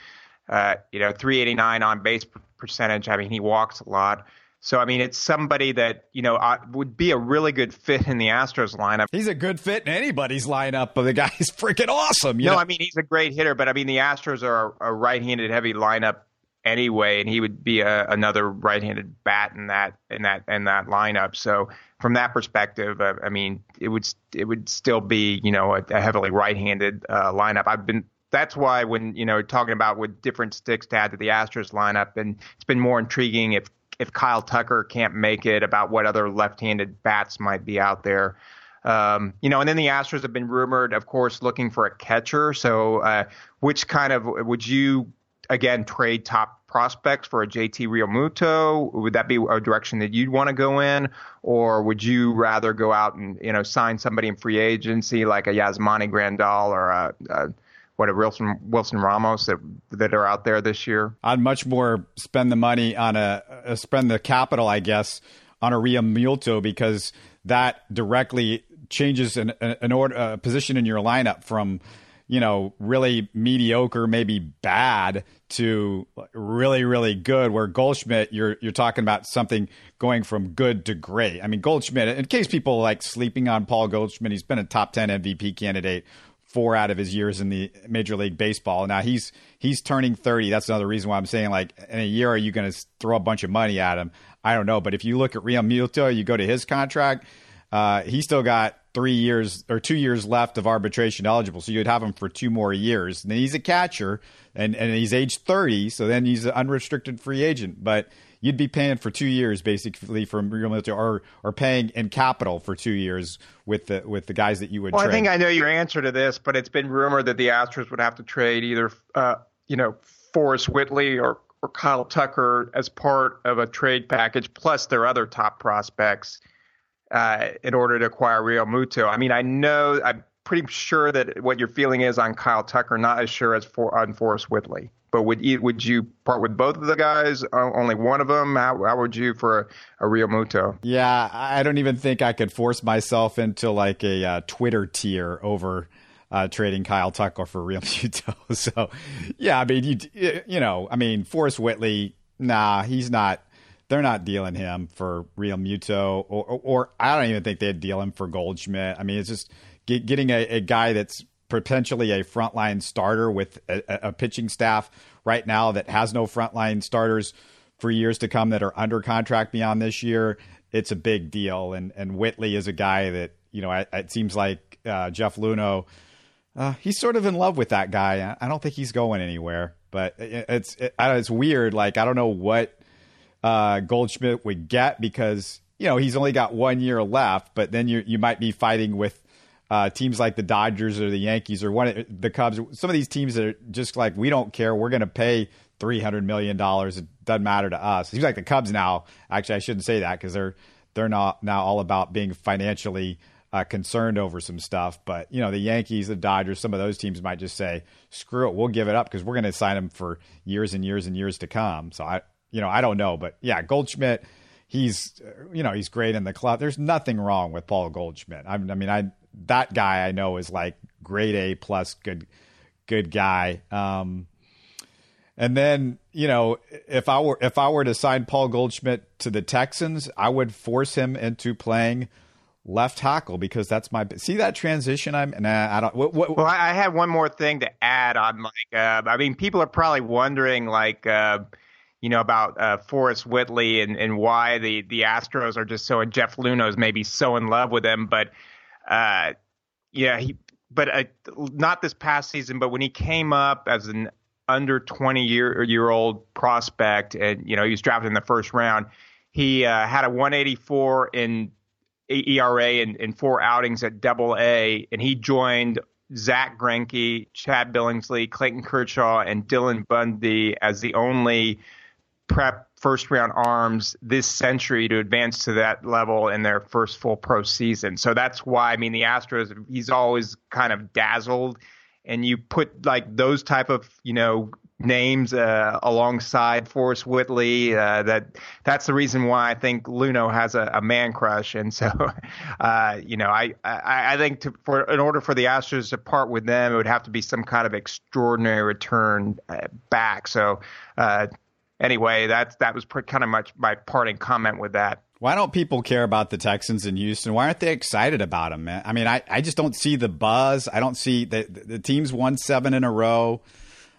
Uh, you know, 389 on base percentage. I mean, he walks a lot. So I mean, it's somebody that you know would be a really good fit in the Astros lineup. He's a good fit in anybody's lineup, but the guy's [laughs] freaking awesome. no, know? I mean he's a great hitter, but I mean the Astros are a, right-handed heavy lineup anyway, and he would be a, another right-handed bat in that in that in that lineup. So from that perspective, uh, I mean it would it would still be you know a, a heavily right-handed uh, lineup. I've been that's why when you know talking about with different sticks to add to the Astros lineup, and it's been more intriguing if if Kyle Tucker can't make it, about what other left-handed bats might be out there. Um, you know, and then the Astros have been rumored, of course, looking for a catcher. So, uh, which kind of would you again trade top prospects for a JT Realmuto? Would that be a direction that you'd want to go in, or would you rather go out and you know sign somebody in free agency like a Yasmani Grandal or a, a what Wilson Wilson Ramos that that are out there this year? I'd much more spend the money on a, a spend the capital, I guess, on a Ria Realmuto because that directly changes an, an order, a position in your lineup from you know really mediocre, maybe bad to really really good. Where Goldschmidt, you're you're talking about something going from good to great. I mean Goldschmidt. In case people like sleeping on Paul Goldschmidt, he's been a top ten MVP candidate four out of his years in the Major League Baseball. Now he's he's turning 30. That's another reason why I'm saying like in a year are you going to throw a bunch of money at him? I don't know, but if you look at Realmuto, you go to his contract, uh, he still got three years or two years left of arbitration eligible, so you'd have him for two more years. And he's a catcher, and and he's age 30, so then he's an unrestricted free agent, but you'd be paying for two years basically from Realmuto, or or paying in capital for two years with the with the guys that you would. Well, trade. I think I know your answer to this, but it's been rumored that the Astros would have to trade either, uh, you know, Forrest Whitley or or Kyle Tucker as part of a trade package, plus their other top prospects, uh, in order to acquire Realmuto. I mean, I know I'm pretty sure that what your feeling is on Kyle Tucker, not as sure as for on Forrest Whitley. But would you would you part with both of the guys? Only one of them? How, how would you for a, a Realmuto? Yeah, I don't even think I could force myself into like a uh, Twitter tier over uh, trading Kyle Tucker for Real [laughs] Muto. [laughs] so, yeah, I mean, you you know, I mean, Forrest Whitley, nah, he's not. They're not dealing him for Realmuto, or, or, or I don't even think they'd deal him for Goldschmidt. I mean, it's just get, getting a, a guy that's potentially a frontline starter with a, a, pitching staff right now that has no frontline starters for years to come that are under contract beyond this year. It's a big deal, and and Whitley is a guy that you know. it seems like uh, Jeff Luhnow, uh, he's sort of in love with that guy. I don't think he's going anywhere, but it's it, it's weird. Like I don't know what uh, Goldschmidt would get because you know he's only got one year left, but then you you might be fighting with uh, teams like the Dodgers or the Yankees or one the Cubs, some of these teams that are just like we don't care, we're going to pay three hundred million dollars. It doesn't matter to us. Seems like the Cubs now. Actually, I shouldn't say that because they're they're not now all about being financially uh, concerned over some stuff. But you know, the Yankees, the Dodgers, some of those teams might just say, "Screw it, we'll give it up because we're going to sign him for years and years and years to come." So I, you know, I don't know, but yeah, Goldschmidt. He's, you know, he's great in the club. There's nothing wrong with Paul Goldschmidt. I, I mean, I that guy I know is like grade A plus good good guy. Um, and then you know if I were if I were to sign Paul Goldschmidt to the Texans, I would force him into playing left tackle because that's my see that transition. I'm nah, I don't. What, what, well, I have one more thing to add on. Like, uh, I mean, people are probably wondering like. Uh, you know about uh, Forrest Whitley and, and why the, the Astros are just so and Jeff Luhnow's maybe so in love with him, but uh, yeah, he, but uh, not this past season, but when he came up as an under 20 year year old prospect, and you know he was drafted in the first round, he uh, had a 184 in ERA in, in four outings at Double A, and he joined Zack Greinke, Chad Billingsley, Clayton Kershaw, and Dylan Bundy as the only prep first round arms this century to advance to that level in their first full pro season. So that's why I mean the Astros he's always kind of dazzled and you put like those type of, you know, names uh, alongside Forrest Whitley. Uh, that that's the reason why I think Luhnow has a, a man crush, and so [laughs] uh, you know I I, I think to, for in order for the Astros to part with them, it would have to be some kind of extraordinary return uh, back. So uh, anyway, that's that was kind of much my parting comment with that. Why don't people care about the Texans in Houston? Why aren't they excited about them, man? I mean, I, I just don't see the buzz. I don't see the, the team's won seven in a row.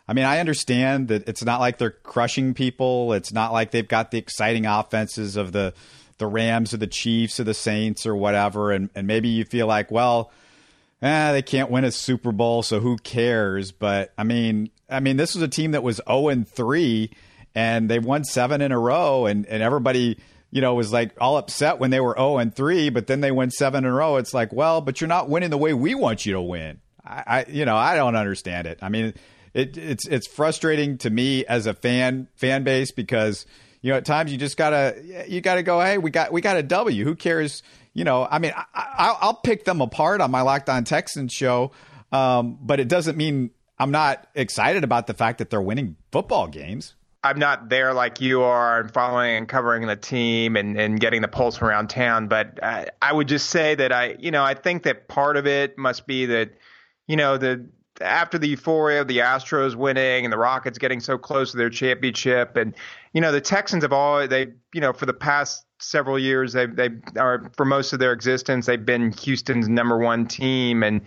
I mean, I understand that it's not like they're crushing people. It's not like they've got the exciting offenses of the the Rams or the Chiefs or the Saints or whatever. And and maybe you feel like, well, eh, they can't win a Super Bowl, so who cares? But I mean, I mean, this was a team that was zero oh and three, and they won seven in a row, and and everybody. You know, was like all upset when they were 0 and 3, but then they win seven in a row. It's like, well, but you're not winning the way we want you to win. I, I you know, I don't understand it. I mean, it, it's it's frustrating to me as a fan fan base because you know at times you just gotta you gotta go hey we got we got a W who cares you know I mean I, will pick them apart on my Locked On Texans show um, but it doesn't mean I'm not excited about the fact that they're winning football games. I'm not there like you are and following and covering the team and, and getting the pulse from around town, but I, I would just say that I, you know, I think that part of it must be that, you know, the after the euphoria of the Astros winning and the Rockets getting so close to their championship, and you know the Texans have all they you know for the past several years they they are for most of their existence they've been Houston's number one team, and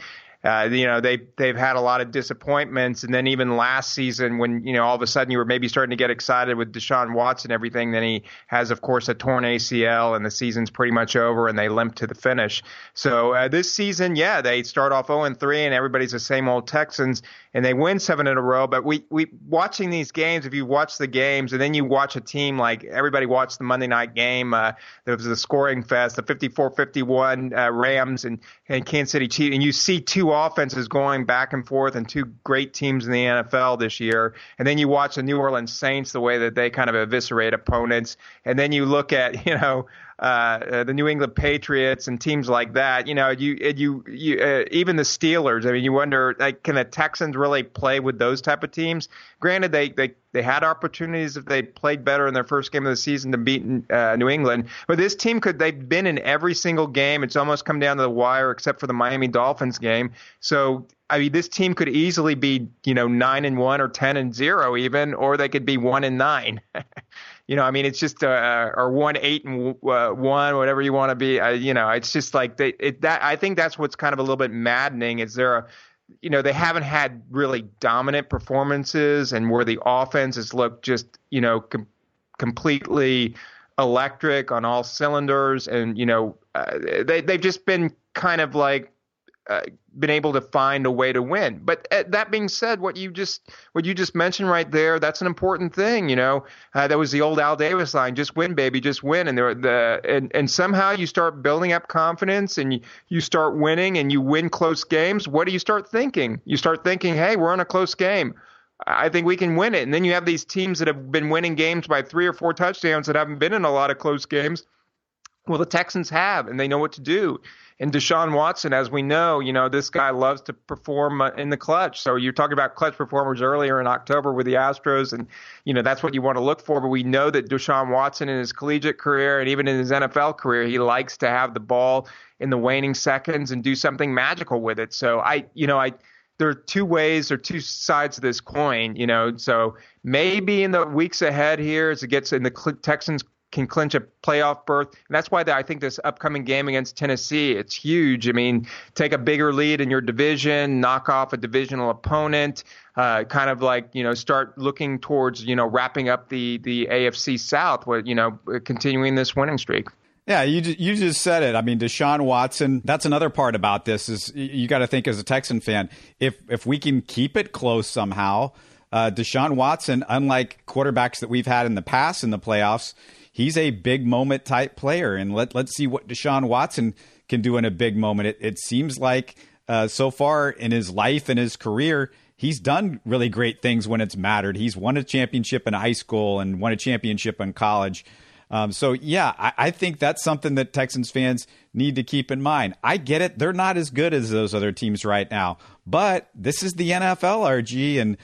uh, you know they they've had a lot of disappointments, and then even last season when you know all of a sudden you were maybe starting to get excited with Deshaun Watson and everything, then he has of course a torn ACL, and the season's pretty much over, and they limp to the finish. So uh, this season, yeah, they start off 0 and 3, and everybody's the same old Texans, and they win seven in a row. But we we watching these games, if you watch the games, and then you watch a team like everybody watched the Monday night game, uh, there was the scoring fest, the 54-51 uh, Rams and and Kansas City Chiefs, and you see two offenses going back and forth and two great teams in the NFL this year. And then you watch the New Orleans Saints, the way that they kind of eviscerate opponents. And then you look at, [laughs] you know, uh, the New England Patriots and teams like that. You know, you you, you uh, even the Steelers. I mean, you wonder like, can the Texans really play with those type of teams? Granted, they they they had opportunities if they played better in their first game of the season to beat uh, New England, but this team could they've been in every single game. It's almost come down to the wire, except for the Miami Dolphins game. So I mean, this team could easily be, you know, nine and one or ten and zero even, or they could be one and nine. [laughs] you know, I mean, it's just uh, or one eight and uh, one, whatever you want to be. Uh, you know, it's just like they, it, that. I think that's what's kind of a little bit maddening. Is there a, you know, they haven't had really dominant performances, and where the offense has looked just, you know, com- completely electric on all cylinders, and you know, uh, they they've just been kind of like uh, been able to find a way to win. But uh, that being said, what you just what you just mentioned right there, that's an important thing. You know, uh, that was the old Al Davis line: "Just win, baby, just win." And there, the and and somehow you start building up confidence, and you, you start winning, and you win close games. What do you start thinking? You start thinking, "Hey, we're on a close game." I think we can win it. And then you have these teams that have been winning games by three or four touchdowns that haven't been in a lot of close games. Well, the Texans have, and they know what to do. And Deshaun Watson, as we know, you know, this guy loves to perform uh, in the clutch. So you're talking about clutch performers earlier in October with the Astros, and, you know, that's what you want to look for. But we know that Deshaun Watson in his collegiate career and even in his NFL career, he likes to have the ball in the waning seconds and do something magical with it. So I, you know, I, there are two ways or two sides of this coin, you know. So maybe in the weeks ahead here, as it gets in the Texans can clinch a playoff berth. And that's why I think this upcoming game against Tennessee, it's huge. I mean, take a bigger lead in your division, knock off a divisional opponent, uh, kind of like, you know, start looking towards, you know, wrapping up the, the AFC South, with, you know, continuing this winning streak. Yeah, you you just said it. I mean, Deshaun Watson. That's another part about this is you got to think as a Texan fan, if if we can keep it close somehow, uh, Deshaun Watson, unlike quarterbacks that we've had in the past in the playoffs, he's a big moment type player, and let let's see what Deshaun Watson can do in a big moment. It, it seems like uh, so far in his life and his career, he's done really great things when it's mattered. He's won a championship in high school and won a championship in college. Um, so yeah, I, I, think that's something that Texans fans need to keep in mind. I get it; they're not as good as those other teams right now, but this is the NFL, RG, and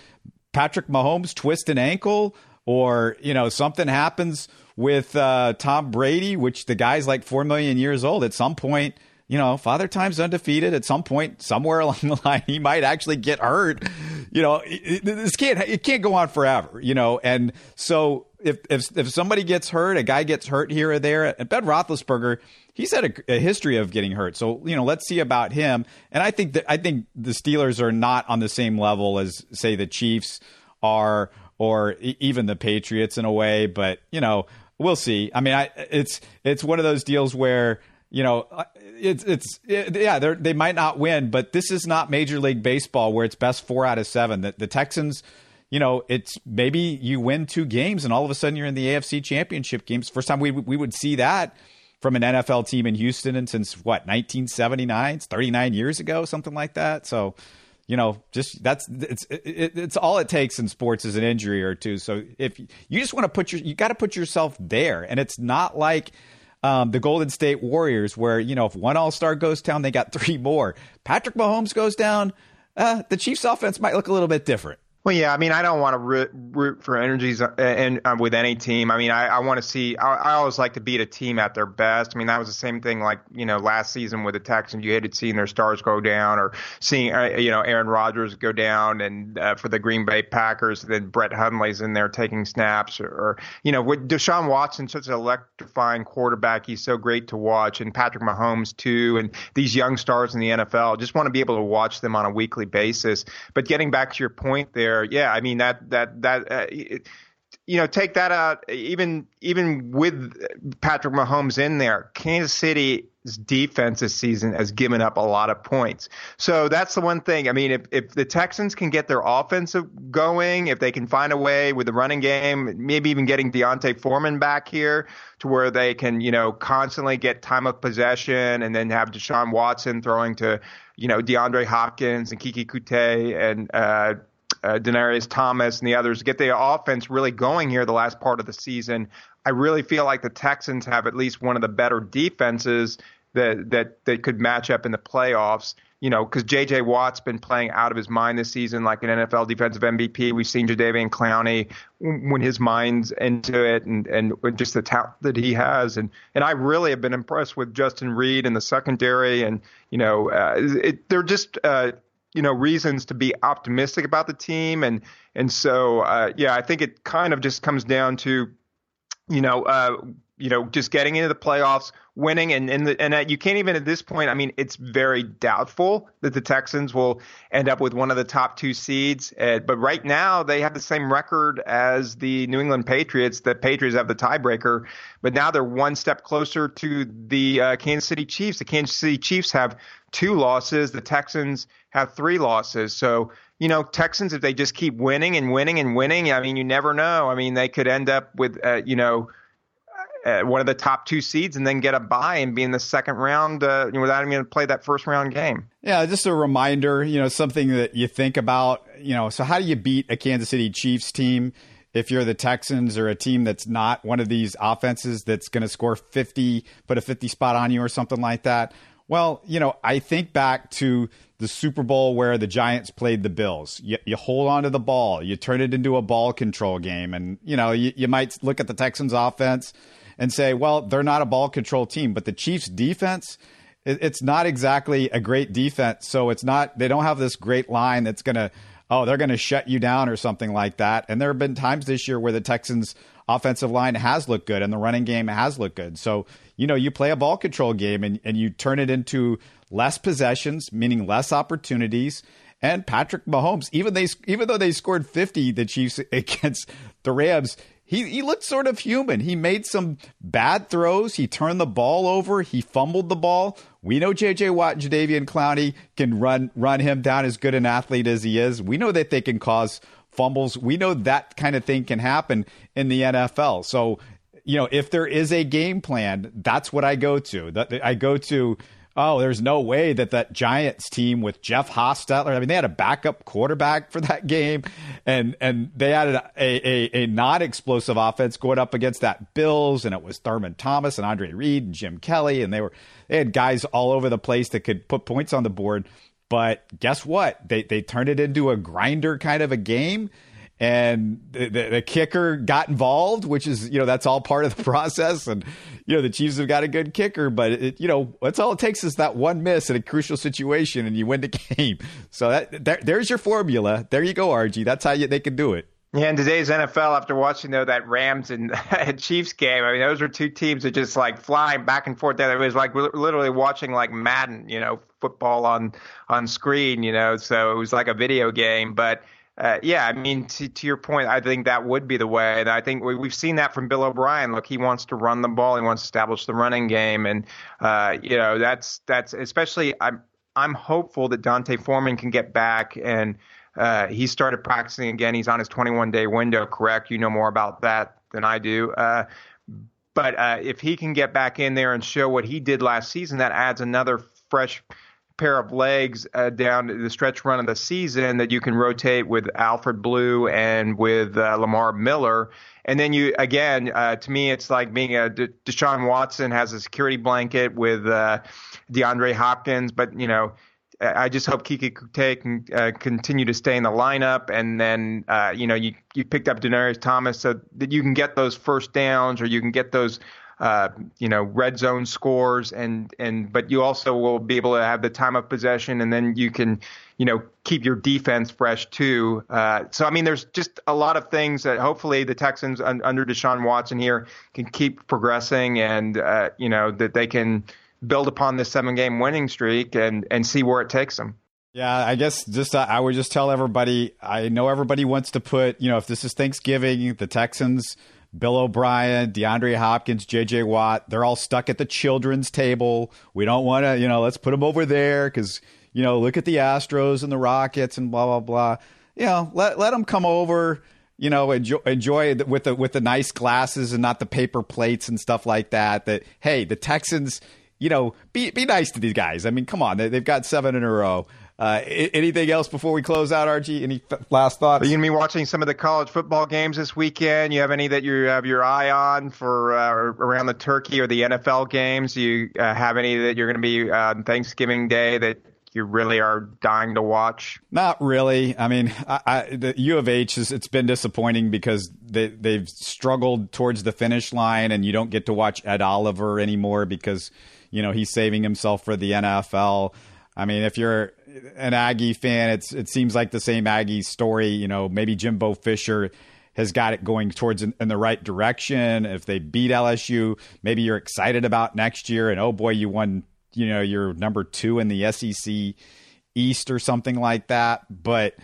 Patrick Mahomes twist an ankle, or you know something happens with uh, Tom Brady, which the guy's like four million years old. At some point, you know, Father Time's undefeated. At some point, somewhere [laughs] along the line, he might actually get hurt. You know, it, this can't it can't go on forever. You know, and so if if if somebody gets hurt, a guy gets hurt here or there, and Ben Roethlisberger, he's had a, a, history of getting hurt. So you know, let's see about him. And I think that I think the Steelers are not on the same level as say the Chiefs are, or even the Patriots in a way. But you know, we'll see. I mean, I, it's it's one of those deals where you know, uh, it's it's it, yeah, they might not win, but this is not Major League Baseball where it's best four out of seven. The, the Texans, you know, it's maybe you win two games and all of a sudden you're in the AFC Championship games. First time we we would see that from an NFL team in Houston and since what 1979, it's 39 years ago, something like that. So, you know, just that's it's it, it's all it takes in sports is an injury or two. So if you just want to put your you got to put yourself there, and it's not like um, the Golden State Warriors, where you know if one All Star goes down, they got [laughs] three more. Patrick Mahomes goes down, uh, the Chiefs' offense might look a little bit different. Well, yeah, I mean, I don't want to root, root for energies uh, and uh, with any team. I mean, I, I want to see. I, I always like to beat a team at their best. I mean, that was the same thing like you know last season with the Texans. You hated seeing their stars go down, or seeing uh, you know Aaron Rodgers go down, and uh, for the Green Bay Packers, then Brett Hundley's in there taking snaps, or, or you know with Deshaun Watson, such an electrifying quarterback. He's so great to watch, and Patrick Mahomes too, and these young stars in the NFL. Just want to be able to watch them on a weekly basis. But getting back to your point there yeah, I mean that that that. Uh, you know, take that out. Even even with Patrick Mahomes in there, Kansas City's defense this season has given up a lot of points. So that's the one thing. I mean, if if the Texans can get their offensive going, if they can find a way with the running game, maybe even getting D'Onta Foreman back here to where they can, you know, constantly get time of possession, and then have Deshaun Watson throwing to, you know, DeAndre Hopkins and Keke Coutee and uh, uh, Demaryius Thomas and the others get the offense really going here the last part of the season. I really feel like the Texans have at least one of the better defenses that that that could match up in the playoffs. You know, because J.J. Watt's been playing out of his mind this season, like an NFL defensive MVP. We've seen Jadeveon Clowney when his mind's into it, and and just the talent that he has. And and I really have been impressed with Justin Reid in the secondary. And you know, uh, it, they're just. Uh, you know reasons to be optimistic about the team. And and so uh, yeah I think it kind of just comes down to you know uh, you know just getting into the playoffs winning and and, the, and you can't even at this point I mean it's very doubtful that the Texans will end up with one of the top two seeds uh, but right now they have the same record as the New England Patriots the Patriots have the tiebreaker but now they're one step closer to the uh, Kansas City Chiefs the Kansas City Chiefs have two losses. The Texans have three losses. So, you know, Texans, if they just keep winning and winning and winning, I mean, you never know. I mean, they could end up with, uh, you know, uh, one of the top two seeds and then get a bye and be in the second round uh, without even play that first round game. Yeah, just a reminder, you know, something that you think about, you know, so how do you beat a Kansas City Chiefs team? If you're the Texans or a team that's not one of these offenses that's going to score 50, put a 50 spot on you or something like that, well, you know, I think back to the Super Bowl where the Giants played the Bills. You, you hold on to the ball, you turn it into a ball control game. And, you know, you, you might look at the Texans offense and say, well, they're not a ball control team, but the Chiefs defense, it, it's not exactly a great defense. So it's not, they don't have this great line that's going to, oh, they're going to shut you down or something like that. And there have been times this year where the Texans offensive line has looked good and the running game has looked good. So, you know, you play a ball control game and, and you turn it into less possessions, meaning less opportunities. And Patrick Mahomes, even they even though they scored 50 the Chiefs [laughs] against the Rams, he, he looked sort of human. He made some bad throws. He turned the ball over. He fumbled the ball. We know J.J. Watt and Jadeveon Clowney can run run him down as good an athlete as he is. We know that they can cause fumbles. We know that kind of thing can happen in the NFL. So, you know, if there is a game plan, that's what I go to. I go to oh, there's no way that that Giants team with Jeff Hostetler. I mean, they had a backup quarterback for that game, and and they had a a, a non-explosive offense going up against that Bills, and it was Thurman Thomas and Andre Reed and Jim Kelly, and they were they had guys all over the place that could put points on the board. But guess what? They they turned it into a grinder kind of a game and the, the, the, kicker got involved, which is you know that's all part of the [laughs] process. And you know the Chiefs have got a good kicker, but it, you know that's all it takes is that one miss in a crucial situation, and you win the [laughs] game. So that there, there's your formula. There you go, RG. That's how you, they can do it. Yeah, in today's NFL, after watching though that Rams and [laughs] Chiefs game, I mean, those were two teams that just like flying back and forth. There, it was like literally watching like Madden, you know, football on on screen, you know. So it was like a video game, but uh, yeah, I mean, to, to your point, I think that would be the way. And I think we, have seen that from Bill O'Brien. Look, he wants to run the ball, he wants to establish the running game, and uh, you know that's that's especially. I'm I'm hopeful that D'Onta Foreman can get back and. Uh, he started practicing again. He's on his 21 day window, correct? You know more about that than I do. Uh, but uh, if he can get back in there and show what he did last season, that adds another fresh pair of legs uh, down the stretch run of the season that you can rotate with Alfred Blue and with uh, Lamar Miller. And then you again, uh, to me, it's like being a De- Deshaun Watson has a security blanket with uh, DeAndre Hopkins, but you know. I just hope Keke Coutee can uh, continue to stay in the lineup, and then uh, you know you you picked up Demaryius Thomas so that you can get those first downs or you can get those uh, you know, red zone scores, and and but you also will be able to have the time of possession, and then you can, you know, keep your defense fresh too. Uh, so I mean, there's just a lot of things that hopefully the Texans un, under Deshaun Watson here can keep progressing, and uh, you know that they can build upon this seven game winning streak and and see where it takes them. Yeah, I guess just uh, I would just tell everybody. I know everybody wants to put, you know, if this is Thanksgiving, the Texans Bill O'Brien, DeAndre Hopkins, JJ Watt, they're all stuck at the children's table. We don't want to, you know, let's put them over there because, you know, look at the Astros and the Rockets and blah, blah, blah. You know, let, let them come over, you know, enjoy, enjoy with the, with the nice glasses and not the paper plates and stuff like that. That, hey, the Texans, you know, be, be nice to these guys. I mean, come on, they, they've got seven in a row. Uh, anything else before we close out, RG? Any f- last thoughts? Are you gonna be watching some of the college football games this weekend? You have any that you have your eye on for uh, around the turkey or the NFL games? Do you uh, have any that you're going to be on Thanksgiving Day that you really are dying to watch? Not really. I mean, I, I, the U of H is it's been disappointing because they they've struggled towards the finish line, and you don't get to watch Ed Oliver anymore because you know he's saving himself for the NFL. I mean, if you're an Aggie fan, it's it seems like the same Aggie story. You know, maybe Jimbo Fisher has got it going towards in, in, the right direction. If they beat LSU, maybe you're excited about next year. And oh boy, you won. You know, you're number two in the SEC East or something like that. But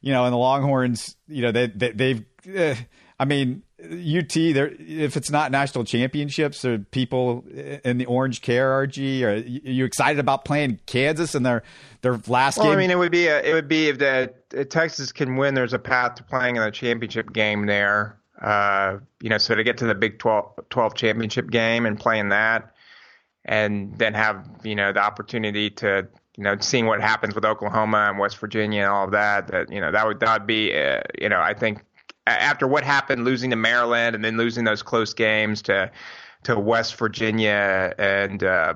you know, in the Longhorns, you know they, they have uh, I mean, UT, there if it's not national championships, or people in the orange care, RG, are you excited about playing Kansas and their their last well, game? I mean, it would be a, it would be if the if Texas can win. There's a path to playing in a championship game there. Uh, you know, so to get to the Big 12, 12 championship game and playing that, and then have you know the opportunity to you know seeing what happens with Oklahoma and West Virginia and all of that. That you know that would that would be uh, you know I think after what happened, losing to Maryland and then losing those close games to to West Virginia and uh,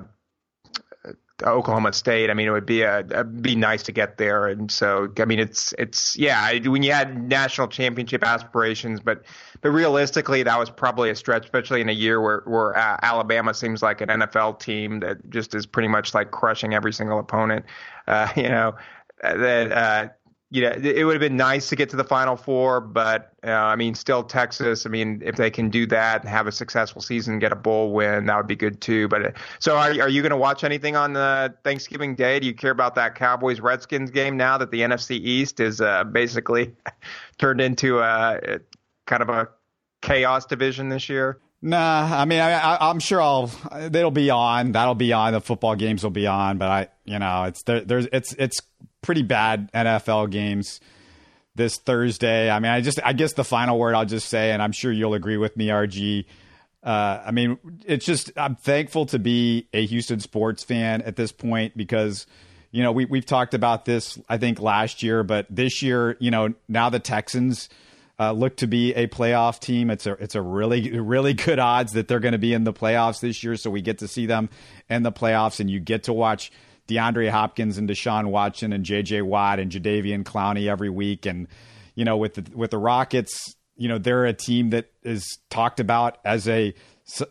Oklahoma State. I mean, it would be a it'd be nice to get there. And so, I mean, it's it's yeah. When you had national championship aspirations, but but realistically, that was probably a stretch, especially in a year where where uh, Alabama seems like an NFL team that just is pretty much like crushing every single opponent. Uh, [laughs] you know that uh, you know, it would have been nice to get to the Final Four, but uh, I mean, still Texas. I mean, if they can do that and have a successful season, get a bowl win, that would be good too. But uh, so, are are you going to watch anything on the Thanksgiving Day? Do you care about that Cowboys Redskins game now that the NFC East is uh, basically [laughs] turned into a kind of a chaos division this year? Nah, I mean, I, am sure I'll. It'll be on. That'll be on. The football games will be on. But I, you know, it's there, there's it's it's pretty bad NFL games this Thursday. I mean, I just I guess the final word I'll just say, and I'm sure you'll agree with me, RG. uh, I mean, it's just I'm thankful to be a Houston sports fan at this point because you know we we've talked about this I think last year, but this year, you know, now the Texans. Uh, look to be a playoff team. It's a it's a really really good odds that they're going to be in the playoffs this year. So we get to see them in the playoffs, and you get to watch DeAndre Hopkins and Deshaun Watson and J.J. Watt and Jadeveon Clowney every week. And you know, with the with the Rockets, you know, they're a team that is talked about as a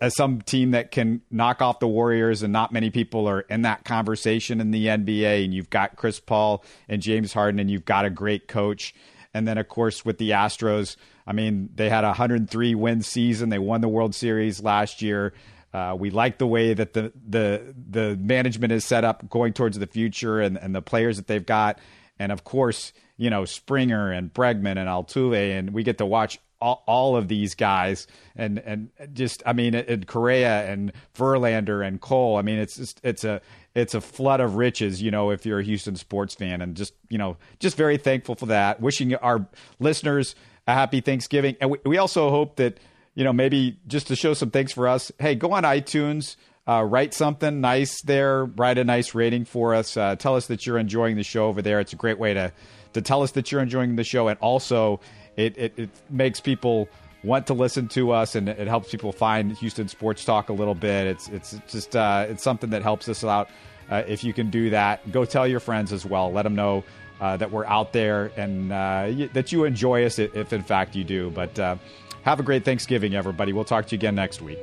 as some team that can knock off the Warriors, and not many people are in that conversation in the NBA. And you've got Chris Paul and James Harden, and you've got a great coach. And then, of course, with the Astros, I mean, they had a 103 win season. They won the World Series last year. Uh, we like the way that the the the management is set up going towards the future and, and the players that they've got. And of course, you know, Springer and Bregman and Altuve, and we get to watch all, all of these guys and and just I mean and Correa and Verlander and Cole. I mean it's just it's a it's a flood of riches, you know, if you're a Houston sports fan and just, you know, just very thankful for that. Wishing our listeners a happy Thanksgiving. And we, we also hope that, you know, maybe just to show some thanks for us, hey, go on iTunes, uh, write something nice there, write a nice rating for us. Uh, tell us that you're enjoying the show over there. It's a great way to to tell us that you're enjoying the show, and also it, it, it makes people want to listen to us, and it helps people find Houston sports talk a little bit. It's it's just uh, it's something that helps us out. Uh, if you can do that, go tell your friends as well. Let them know uh, that we're out there and uh, that you enjoy us, if in fact you do. But uh, have a great Thanksgiving, everybody. We'll talk to you again next week.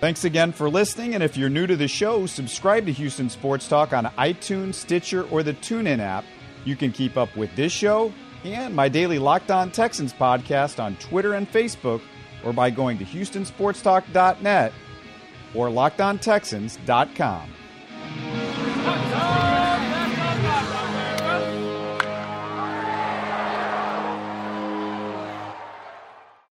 Thanks again for listening. And if you're new to the show, subscribe to Houston Sports Talk on iTunes, Stitcher, or the TuneIn app. You can keep up with this show and my daily Locked On Texans podcast on Twitter and Facebook, or by going to HoustonSportsTalk.net or LockedOnTexans.com.